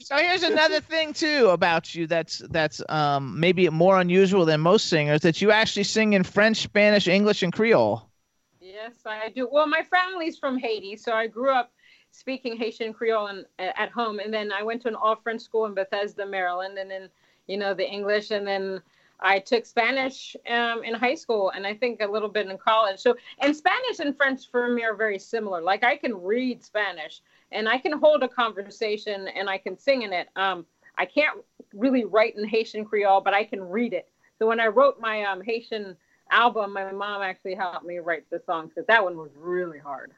So, here's another thing too about you that's that's um maybe more unusual than most singers that you actually sing in French, Spanish, English, and Creole. Yes, I do. Well, my family's from Haiti, so I grew up speaking Haitian Creole and, at home, and then I went to an all French school in Bethesda, Maryland, and then you know the English, and then I took Spanish um, in high school, and I think a little bit in college. So, and Spanish and French for me are very similar. Like I can read Spanish, and I can hold a conversation, and I can sing in it. Um, I can't really write in Haitian Creole, but I can read it. So when I wrote my um, Haitian album, my mom actually helped me write the songs because that one was really hard.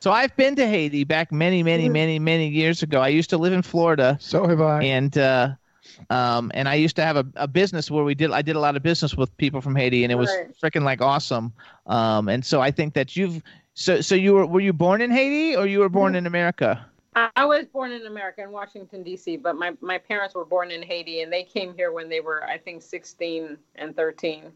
So I've been to Haiti back many, many, many, many years ago. I used to live in Florida. So have I. And uh, um, and I used to have a, a business where we did I did a lot of business with people from Haiti, and it was Right. freaking like awesome. Um, and so I think that you've so so you were were you born in Haiti or you were born mm-hmm. in America? I was born in America in Washington D.C., but my my parents were born in Haiti, and they came here when they were I think 16 and 13.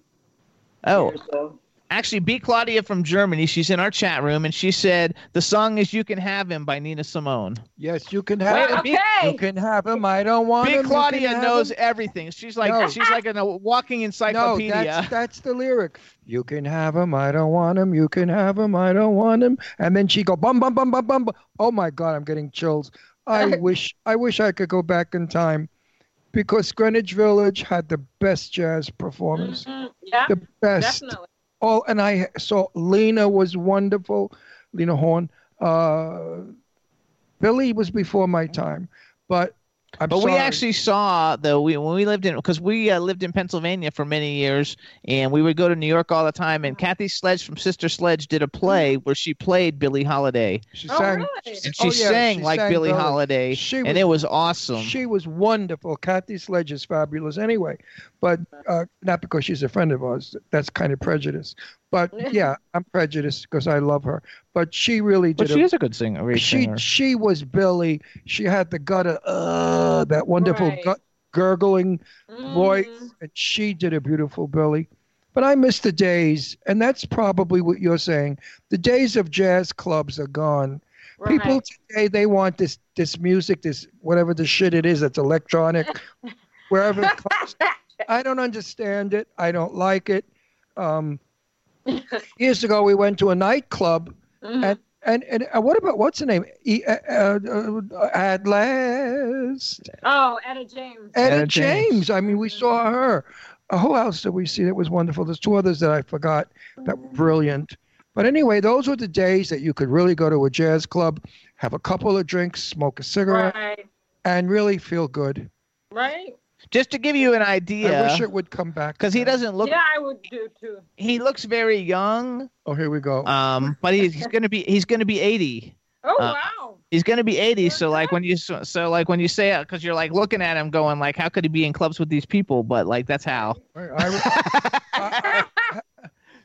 Oh, years old. Actually, B. Claudia from Germany. She's in our chat room, and she said the song is "You Can Have Him" by Nina Simone. Yes, you can have Wait, him. B- You can have him. I don't want B. him. You Claudia knows him. everything. She's like No. she's like a walking No, encyclopedia. that's that's the lyric. You can have him. I don't want him. You can have him. I don't want him. And then she go bum bum bum bum bum. bum. Oh my God, I'm getting chills. I wish I wish I could go back in time, because Greenwich Village had the best jazz performers. Mhm. Yeah, The best. definitely. Oh, and I saw Lena was wonderful. Lena Horne. Uh, Billie was before my time, but I'm but sorry. we actually saw though we when we lived in because we uh, lived in Pennsylvania for many years and we would go to New York all the time and Kathy Sledge from Sister Sledge did a play where she played Billie Holiday She Oh, sang. really? and she Oh, yeah, sang she like sang Billie Billie. Holiday She and was- it was awesome. She was wonderful. Kathy Sledge is fabulous anyway, but uh, not because she's a friend of ours. That's kind of prejudice. But yeah, I'm prejudiced because I love her. But she really but she a- is a good singer. she singer. she was Billie. She had the gutter, uh, that wonderful Right. gut, gurgling voice, Mhm. and she did a beautiful Billie. But I miss the days, and that's probably what you're saying. The days of jazz clubs are gone. People today they want this this music, this whatever the shit it is that's electronic, wherever it comes. I don't understand it. I don't like it. Um, years ago, we went to a nightclub, Mhm. and and and uh, what about what's the name? E, uh, uh, uh, at last, Oh, Etta James. Etta, Etta James. James. I mean, we saw her. Uh, who else did we see that was wonderful? There's two others that I forgot that were brilliant. But anyway, those were the days that you could really go to a jazz club, have a couple of drinks, smoke a cigarette, Right. and really feel good. Right. Just to give you an idea. I wish it would come back. because he doesn't look. yeah, I would do too. He looks very young, Oh, here we go. um, but he's, he's gonna be he's gonna be eighty. Oh Uh, wow. He's gonna be eighty. So like when you so, so like when you say it, because you're like looking at him, going like, how could he be in clubs with these people? But like that's how. I, I- I-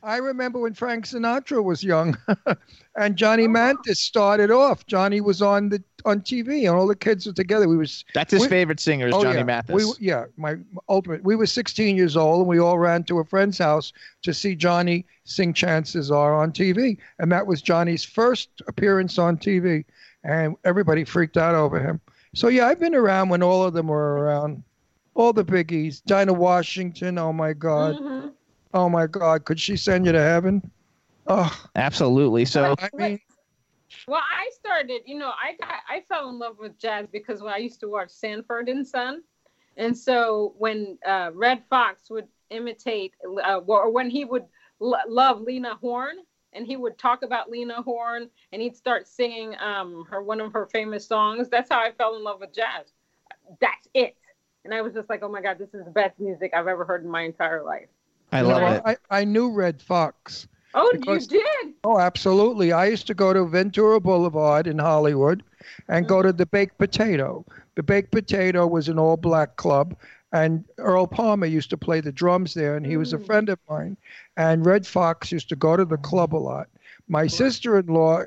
I remember when Frank Sinatra was young, and Johnny Mathis started off. Johnny was on the on TV, and all the kids were together. We was That's his we- favorite singer is oh, Johnny yeah. Mathis. We, yeah, my ultimate. We were 16 years old, and we all ran to a friend's house to see Johnny sing "Chances Are" on TV, and that was Johnny's first appearance on TV, and everybody freaked out over him. So yeah, I've been around when all of them were around. All the biggies, Dinah Washington. Oh my God. Mhm. Oh my God, could she send you to heaven? Oh, Absolutely. So I mean, Well, I started, you know, I got, I fell in love with jazz because when I used to watch Sanford and Son, and so when uh, Redd Foxx would imitate, uh, or when he would lo- love Lena Horne, and he would talk about Lena Horne, and he'd start singing um, her one of her famous songs. That's how I fell in love with jazz. That's it, and I was just like, oh my god, this is the best music I've ever heard in my entire life. I you know, love it. I, I knew Redd Foxx. Oh, Because- you did? Oh, absolutely. I used to go to Ventura Boulevard in Hollywood and go to the Baked Potato. The Baked Potato was an all black club, and Earl Palmer used to play the drums there, and he was a friend of mine. And Redd Foxx used to go to the club a lot. My sister in law,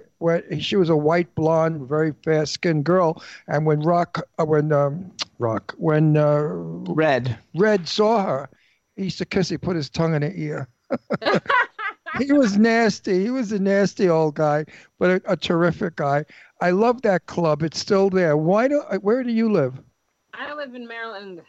she was a white blonde, very fair skinned girl. And when Rock, uh, when um, Rock, when uh, Red. Red saw her, he used to kiss. He put his tongue in her ear. he was nasty. He was a nasty old guy, but a, a terrific guy. I love that club. It's still there. Why do? Uh, where do you live? I live in Maryland.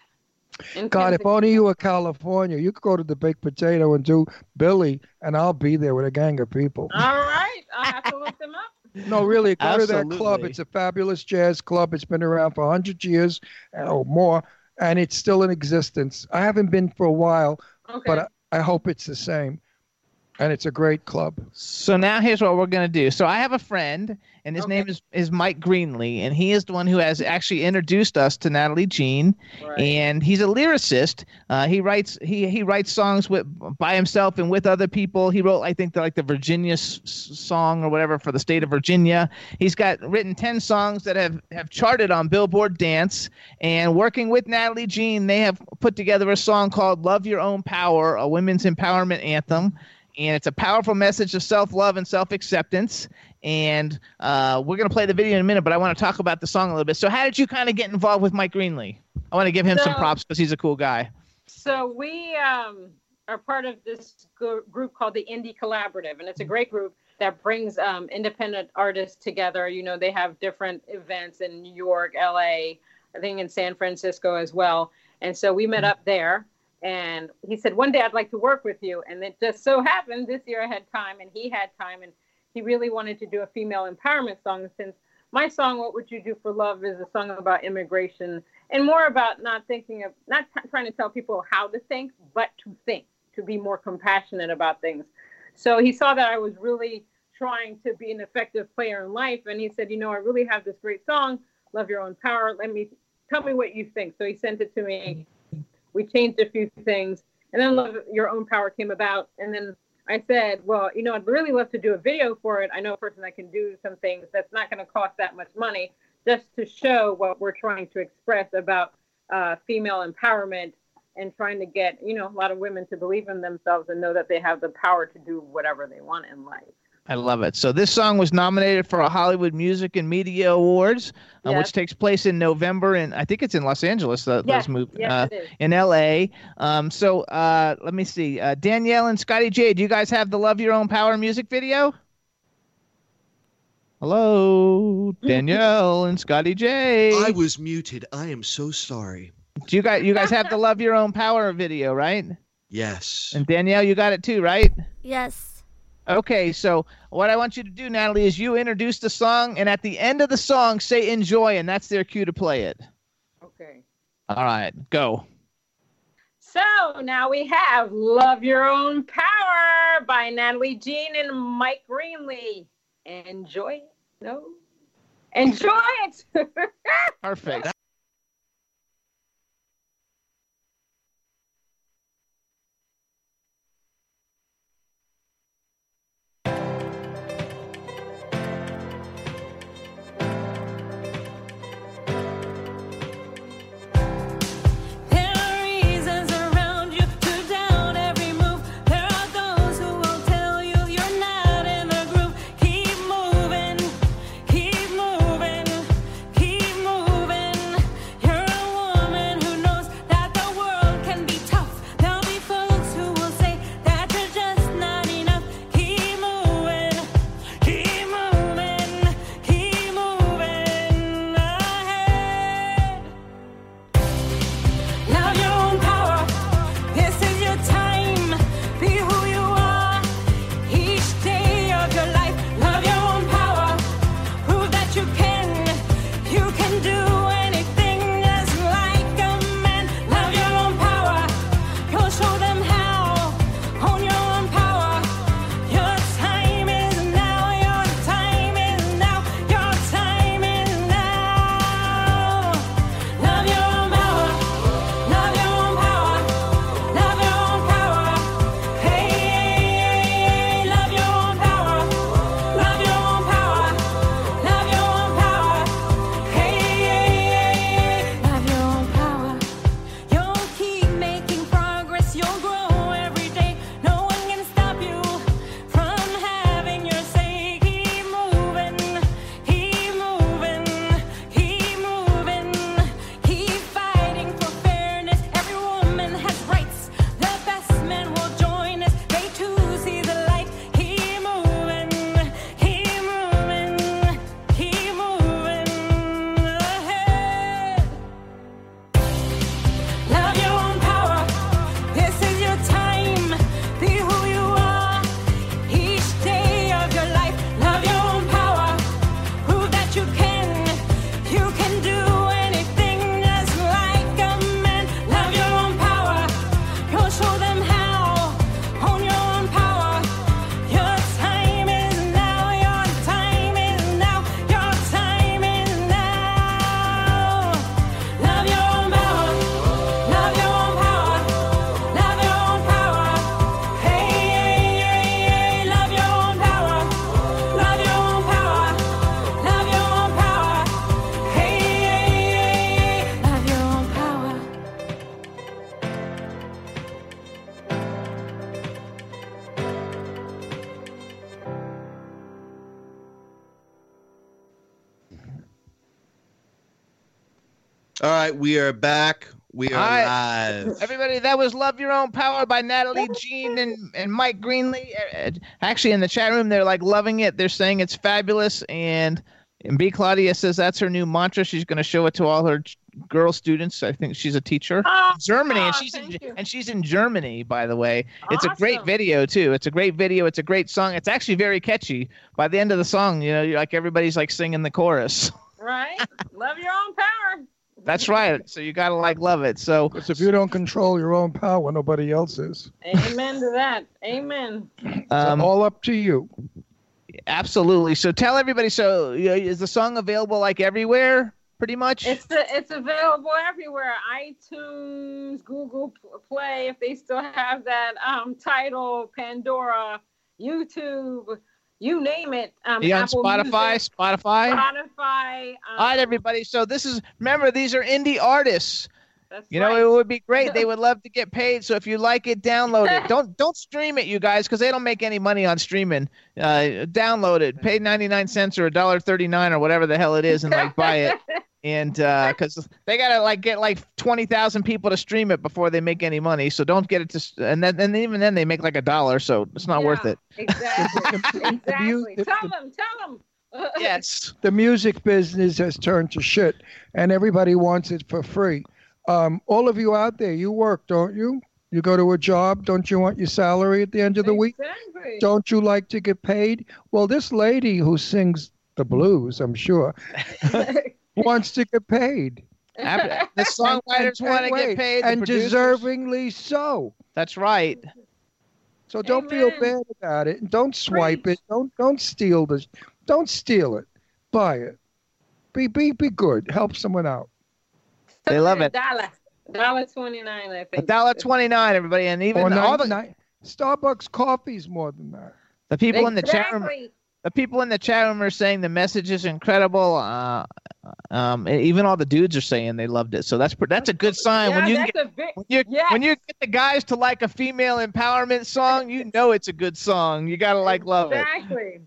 In God, if only you were California, you could go to the Baked Potato and do Billie, and I'll be there with a gang of people. All right, I'll have to look them up. No, really, go to that club. It's a fabulous jazz club. It's been around for 100 years uh, or more, and it's still in existence. I haven't been for a while, Okay. but I, I hope it's the same. And it's a great club. So now here's what we're gonna do. So I have a friend, and his name is is Mike Greenlee, and he is the one who has actually introduced us to Natalie Jean, right. and he's a lyricist. Uh, he writes he he writes songs with by himself and with other people. He wrote I think the, like the Virginia s- s- song or whatever for the state of Virginia. He's got written ten songs that have have charted on Billboard Dance, and working with Natalie Jean, they have put together a song called "Love Your Own Power," a women's empowerment anthem and it's a powerful message of self-love and self-acceptance and uh, we're gonna play the video in a minute. But I want to talk about the song a little bit. So, how did you kind of get involved with Mike Greenlee? I want to give him some props because he's a cool guy. So we um, are part of this group called the Indie Collaborative, and it's a great group that brings um, independent artists together. You know, they have different events in New York, LA, I think in San Francisco as well. And so we met up there, and he said, "One day I'd like to work with you." And it just so happened this year I had time, and he had time, and he really wanted to do a female empowerment song. Since my song what would you do for love is a song about immigration and more about not thinking of not t- trying to tell people how to think but to think to be more compassionate about things. So he saw that i was really trying to be an effective player in life and he said you know i really have this great song love your own power. Let me tell me what you think. So he sent it to me we changed a few things and then love your own power came about and then I said, well, you know, I'd really love to do a video for it. I know a person that can do some things that's not going to cost that much money just to show what we're trying to express about uh, female empowerment and trying to get, you know, a lot of women to believe in themselves and know that they have the power to do whatever they want in life. I love it. So this song was nominated for a Hollywood Music and Media Awards, uh, which takes place in November, and I think it's in Los Angeles. Uh, Yes, those move yes, uh, in L.A. Um, so uh, let me see. Uh, Danielle and Scotty J, do you guys have the "Love Your Own Power" music video? Hello, Danielle and Scotty J. I was muted. I am so sorry. Do you guys you guys have the "Love Your Own Power" video, right? Yes. And Danielle, you got it too, right? Yes. Okay, so what I want you to do, Natalie, is you introduce the song, and at the end of the song, say "enjoy," and that's their cue to play it. Okay. All right, go. So now we have Love Your Own Power by Natalie Jean and Mike Greenlee. Enjoy it. No? Enjoy it. Perfect. We are back. We are All right. live. Everybody, that was Love Your Own Power by Natalie Jean and, and Mike Greenlee. Uh, uh, Actually, in the chat room, they're like loving it. They're saying it's fabulous. And, and B. Claudia says that's her new mantra. She's going to show it to all her girl students. I think she's a teacher Oh, in Germany, and oh, she's in, you. and she's in Germany, by the way. It's a great video too. It's a great video. It's a great song. It's actually very catchy. By the end of the song, you know, you're like everybody's like singing the chorus. Right? Love your own power. That's right. So you gotta like love it. So Because if you don't control your own power, nobody else is. Amen to that. Amen. Um, all up to you. Absolutely. So tell everybody. So you know, is the song available like everywhere, pretty much? It's it's available everywhere. iTunes, Google Play, if they still have that um, title, Pandora, YouTube, you name it. Um, on Spotify, Music, Spotify. Spotify. Um, All right, everybody. So this is remember these are indie artists. That's You know, it would be great. They would love to get paid. So if you like it, download it. Don't don't stream it, you guys, because they don't make any money on streaming. Uh, download it. Pay ninety nine cents or a dollar thirty nine or whatever the hell it is, and like buy it. And because they gotta like get like twenty thousand people to stream it before they make any money. So don't get it to. s- And then and even then they make like a dollar, so it's not worth it. Exactly. exactly. Tell them. Tell them. Yes. The music business has turned to shit, and everybody wants it for free. Um, all of you out there, you work, don't you? You go to a job, don't you want your salary at the end of the week? Exactly. Don't you like to get paid? Well, this lady who sings the blues, I'm sure, wants to get paid. the songwriters want to get paid, the and producers- deservingly so. That's right. So don't feel bad about it, and don't swipe it. Don't don't steal the, don't steal it. Buy it. Be be be good. Help someone out. They love it. Dollar. Dollar twenty nine, I A think. dollar twenty nine, everybody, and even oh, all the nine- Starbucks coffee's more than that. the people in the chat room. Exactly. The people in the chat room are saying the message is incredible. Uh, um, even all the dudes are saying they loved it. So that's that's a good sign. when Yeah, you that's get, a big. when you when you get the guys to like a female empowerment song, you know it's a good song. You gotta like love it. Exactly.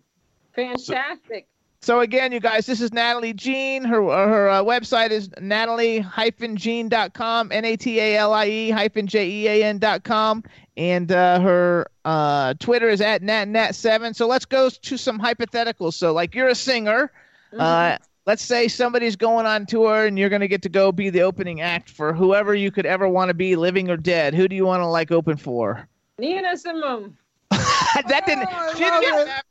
Fantastic. So again, you guys, this is Natalie Jean. Her her uh, website is natalie-jean.com, N-A-T-A-L-I-E hyphen J-E-A-N dot com, and uh, her uh, Twitter is at natnat7. So let's go to some hypotheticals. So like you're a singer. Uh, let's say somebody's going on tour and you're going to get to go be the opening act for whoever you could ever want to be, living or dead. Who do you want to like open for? Nina Simone. that didn't. she didn't get that.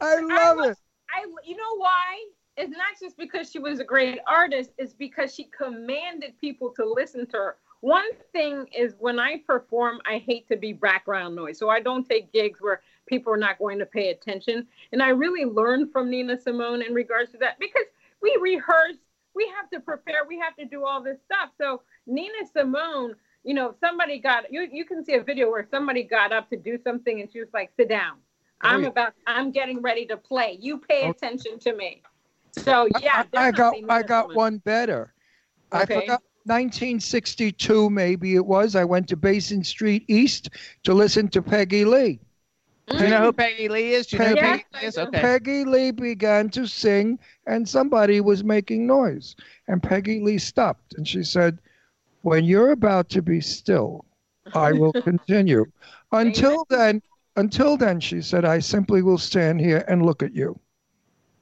I love it. I, you know why? It's not just because she was a great artist. It's because she commanded people to listen to her. One thing is when I perform, I hate to be background noise, so I don't take gigs where people are not going to pay attention. And I really learned from Nina Simone in regards to that because we rehearse, we have to prepare, we have to do all this stuff. So Nina Simone, you know, somebody got you. You can see a video where somebody got up to do something, and she was like, "Sit down." Oh, I'm yeah. about. I'm getting ready to play. You pay oh. attention to me. So yeah, I got definitely I got one better. I Okay. forgot 1962 maybe it was. I went to Basin Street East to listen to Peggy Lee. Do you know who Peggy Lee is? Do you know who Peggy Lee is? Okay. Peggy Lee began to sing and somebody was making noise. And Peggy Lee stopped and she said, When you're about to be still, I will continue. Until then, until then, she said, I simply will stand here and look at you.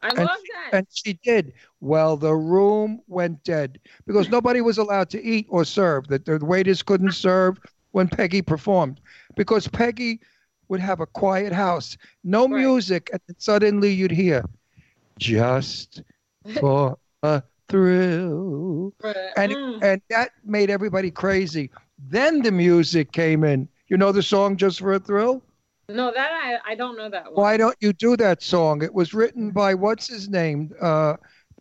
I and, love that. and she did. Well, the room went dead because nobody was allowed to eat or serve. That the waiters couldn't serve when Peggy performed because Peggy would have a quiet house, no music, and then suddenly you'd hear, "Just for a thrill," and Mm. and that made everybody crazy. Then the music came in. You know the song "Just for a Thrill." No, that I, I don't know that one. Why don't you do that song? It was written by what's his name? Uh,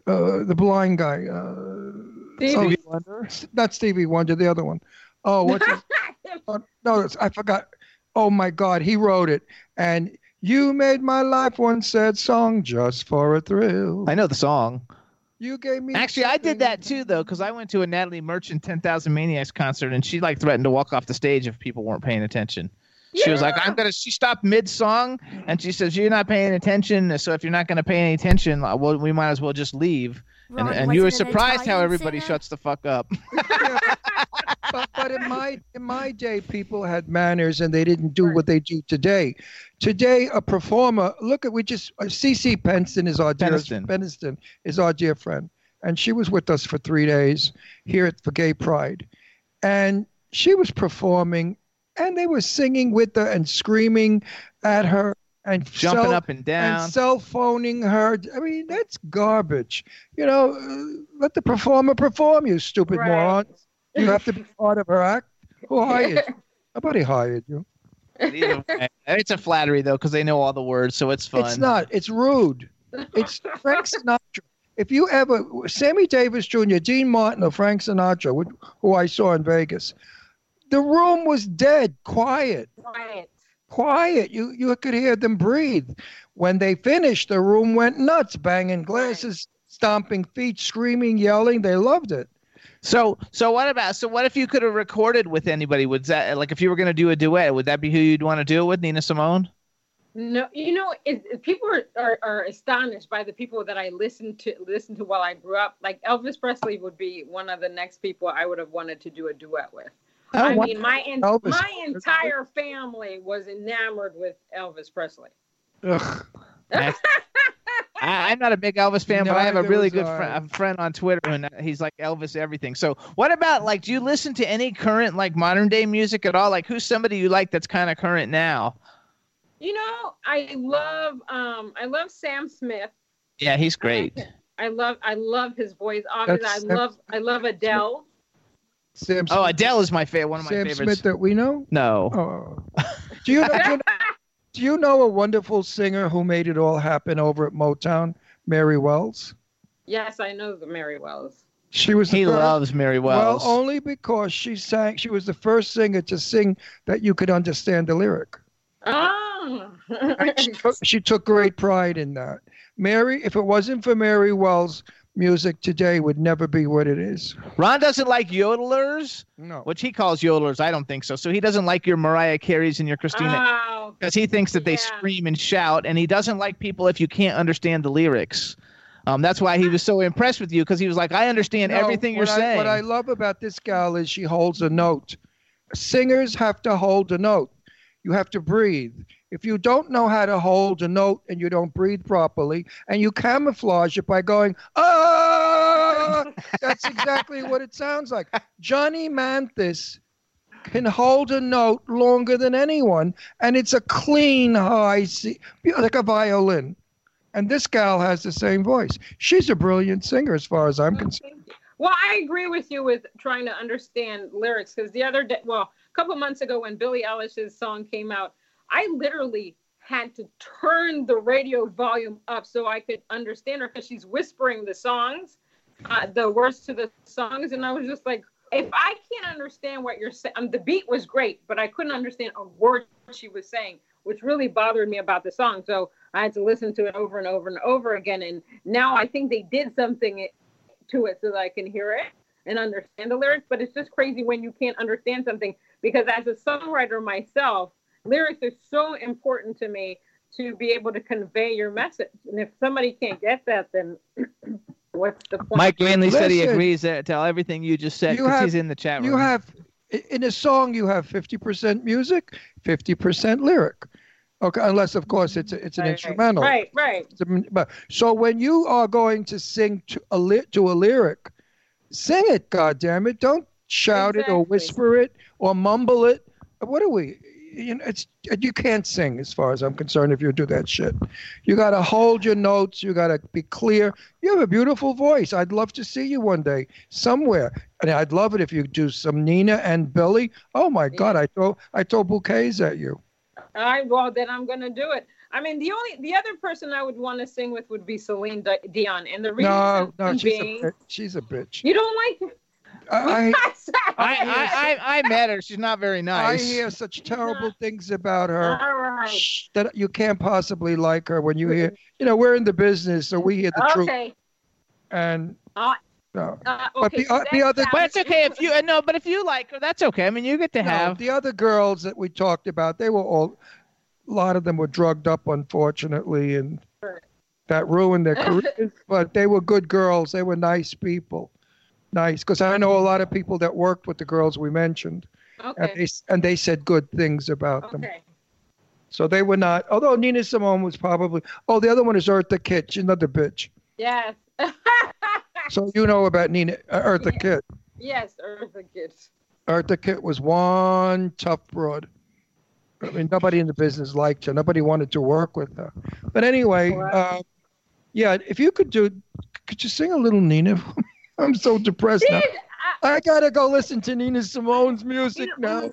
uh, the blind guy. Uh, Stevie Wonder. Not Stevie Wonder. The other one. Oh, what's his? oh, no, it's- I forgot. Oh my God, he wrote it. And you made my life one sad song just for a thrill. I know the song. You gave me. Actually, I did that too, though, because I went to a Natalie Merchant 10,000 Maniacs concert, and she like threatened to walk off the stage if people weren't paying attention. She was like, "I'm gonna." She stopped mid song, and she says, "You're not paying attention. So if you're not gonna pay any attention, uh, well, we might as well just leave." And, and you were surprised how everybody singer? shuts the fuck up. but, but in my in my day, people had manners and they didn't do what they do today. Today, a performer. Look at we just uh, CeCe Peniston is our dear Peniston. Peniston is our dear friend, and she was with us for three days here at for Gay Pride, and she was performing, and they were singing with her and screaming at her and Jumping cell- up and down. and cell phoning her. I mean, that's garbage. You know, uh, let the performer perform. You stupid Right. moron. You have to be part of her act. Who hired you? Nobody hired you. Way. it's a flattery though, because they know all the words, so it's fun. It's not. It's rude. It's Frank Sinatra. If you ever, Sammy Davis Jr., Dean Martin, or Frank Sinatra, who- who I saw in Vegas, the room was dead, quiet, Quiet. quiet. You you could hear them breathe. When they finished, the room went nuts, banging glasses, stomping feet, screaming, yelling. They loved it. So, so what about? So, what if you could have recorded with anybody? Would that like if you were going to do a duet? Would that be who you'd want to do it with, Nina Simone? No, you know, it, it- people are, are, are astonished by the people that I listened to listen to while I grew up. Like Elvis Presley would be one of the next people I would have wanted to do a duet with. Oh, I wow. mean, my en- my entire family was enamored with Elvis Presley. Ugh. I, I'm not a big Elvis fan, but I have a really good I. fri- a friend on Twitter, and he's like Elvis everything. So, what about like? Do you listen to any current like modern day music at all? Like, who's somebody you like that's kind of current now? You know, I love um I love Sam Smith. Yeah, he's great. I love I love his voice. Obviously, That's- I love I love Adele. Sam Oh, Adele is my favorite. One of my Sam favorites. Smith that we know. No. Oh. Do you know, do you know do you know a wonderful singer who made it all happen over at Motown, Mary Wells? Yes, I know the Mary Wells. She was the He first- loves Mary Wells. Well, only because she sang. She was the first singer to sing that you could understand the lyric. Oh. She took, she took great pride in that. Mary, if it wasn't for Mary Wells, music today would never be what it is. Ron doesn't like yodelers, No. which he calls yodelers. I don't think so. So he doesn't like your Mariah Careys and your Christina Oh, because he thinks that they scream and shout, and he doesn't like people if you can't understand the lyrics. Um, that's why he was so impressed with you because he was like, I understand No, everything you're I- saying. what I love about this gal is she holds a note. Singers have to hold a note. You have to breathe. If you don't know how to hold a note and you don't breathe properly, and you camouflage it by going, ah, that's exactly what it sounds like. Johnny Mathis can hold a note longer than anyone, and it's a clean high C, like a violin. And this gal has the same voice. She's a brilliant singer, as far as I'm concerned. Well, I agree with you with trying to understand lyrics because the other day, well, a couple months ago when Billie Eilish's song came out, I literally had to turn the radio volume up so I could understand her because she's whispering the songs, uh, the words to the songs, and I was just like, if I can't understand what you're saying, um, the beat was great, but I couldn't understand a word she was saying, which really bothered me about the song. So I had to listen to it over and over and over again, and now I think they did something to it so that I can hear it and understand the lyrics. But it's just crazy when you can't understand something because as a songwriter myself, lyrics are so important to me to be able to convey your message. And if somebody can't get that, then what's the point? Mike Manley said he agrees to, to uh, everything you just said because he's in the chat room. You have in a song you have 50% music, 50% lyric. Okay, unless of course it's a, it's an Right, instrumental. Right, right. A- but so when you are going to sing to a li- to a lyric, sing it. God damn it! Don't shout it or whisper it or mumble it. What are we? You know, it's you can't sing as far as I'm concerned if you do that shit. You got to hold your notes. You got to be clear. You have a beautiful voice. I'd love to see you one day somewhere, and I'd love it if you do some Nina and Billie. Oh my God! I throw I throw bouquets at you. All right, well then I'm gonna do it. I mean, the only the other person I would want to sing with would be Celine Dion, and the reason No, no, she's being, a she's a bitch. you don't like. I, I, I, I, I met her. She's not very nice. I hear such terrible things about her All right. that you can't possibly like her when you hear. You know, we're in the business, so we hear the truth. Okay. And Uh, no, uh, but okay. the, uh, the other, But it's okay if you uh, no. But if you like her, that's okay. I mean, you get to no, have. the other girls that we talked about, they were all. A lot of them were drugged up, unfortunately, and that ruined their careers. But they were good girls. They were nice people. Nice, because I know a lot of people that worked with the girls we mentioned, and they and they said good things about them. Okay. So they were not. Although Nina Simone was probably. Oh, the other one is Eartha Kitt. She's another bitch. Yes. So you know about Nina uh, Eartha Kitt. yes, Eartha Kitt. Eartha Kitt was one tough broad. I mean, nobody in the business liked her. Nobody wanted to work with her. But anyway, uh, yeah, if you could do, could you sing a little Nina? for me? I'm so depressed now. I gotta go listen to Nina Simone's music now.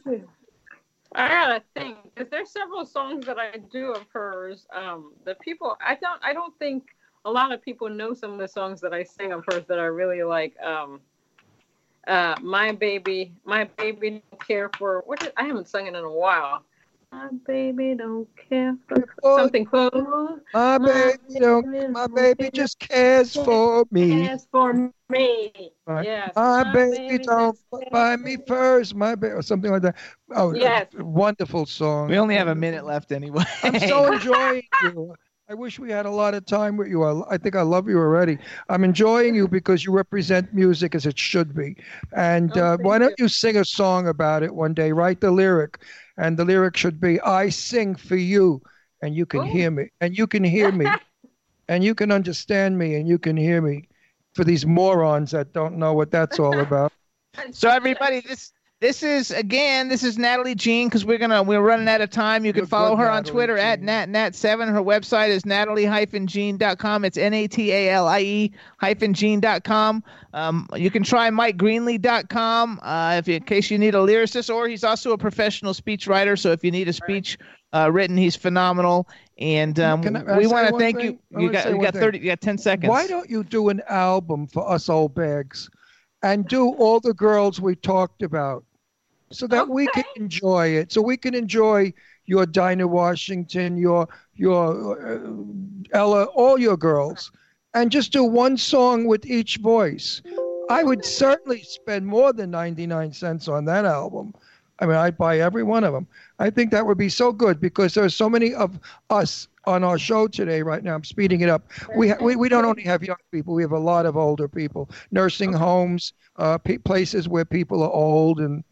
I gotta think, because there's several songs that I do of hers. Um, the people, I don't, I don't think a lot of people know some of the songs that I sing of hers that I really like. Um, uh, my baby, my baby don't care for what? Did, I haven't sung it in a while. My baby don't care for something close. My baby don't. My baby just cares for me. Cares for me. Right. Yes. My baby don't buy me first. My baby, or something like that. Oh, Yes. wonderful song. We only have a minute left anyway. I'm so enjoying you. I wish we had a lot of time with you. I, I think I love you already. I'm enjoying you because you represent music as it should be. And Oh, uh, why don't you sing a song about it one day? Write the lyric, and the lyric should be "I sing for you, and you can hear me, and you can hear me, and you can understand me, and you can hear me." For these morons that don't know what that's all about. So everybody, this this is again, this is Natalie Jean because we're gonna we're running out of time. You can follow her on Natalie Twitter at natnat7. Her website is natalie-jean.com. It's n-a-t-a-l-i-e hyphen jean.com. Um, you can try mikegreenlee.com uh, if you, in case you need a lyricist, or he's also a professional speech writer. So if you need a speech uh, written, he's phenomenal. And um, I- we want to thank thing? You. You got you got thing. thirty. You got ten seconds. Why don't you do an album for us old bags and do all the girls we talked about so that we can enjoy it, so we can enjoy your Dinah Washington, your your uh, Ella, all your girls, and just do one song with each voice. I would certainly spend more than 99 cents on that album. I mean, I'd buy every one of them. I think that would be so good because there are so many of us on our show today. Right now, I'm speeding it up. We ha- we, we don't only have young people; we have a lot of older people, nursing homes, uh, pe- places where people are old and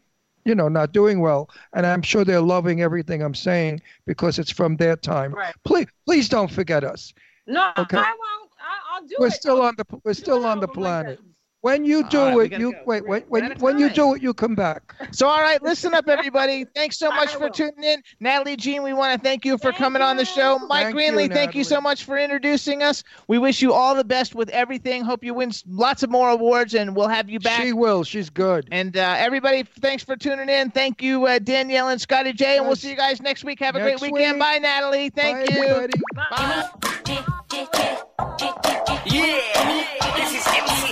you know not doing well. And I'm sure they're loving everything I'm saying because it's from their time. Right. Please, please don't forget us. No, Okay. I won't. I, I'll do We're it. still on the we're still on the oh planet. When you do right, it, you go. wait. When when, when you do it, you come back. So, all right, listen up, everybody. Thanks so much for tuning in. Natalie Jean, we want to thank you for coming on the show. Mike Thank you, Greenlee, thank you so much for introducing us. We wish you all the best with everything. Hope you win lots of more awards, and we'll have you back. She will. She's good. And uh, everybody, thanks for tuning in. Thank you, uh, Danielle and Scotty J, and we'll see you guys next week. Have a Next great weekend. week. Bye, Natalie. Thank Bye, you. everybody. Bye. Yeah, this is MC Alfred.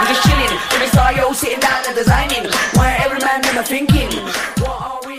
I'm just chilling, every star yo sitting down and designing. Where every man in my thinking? What are we?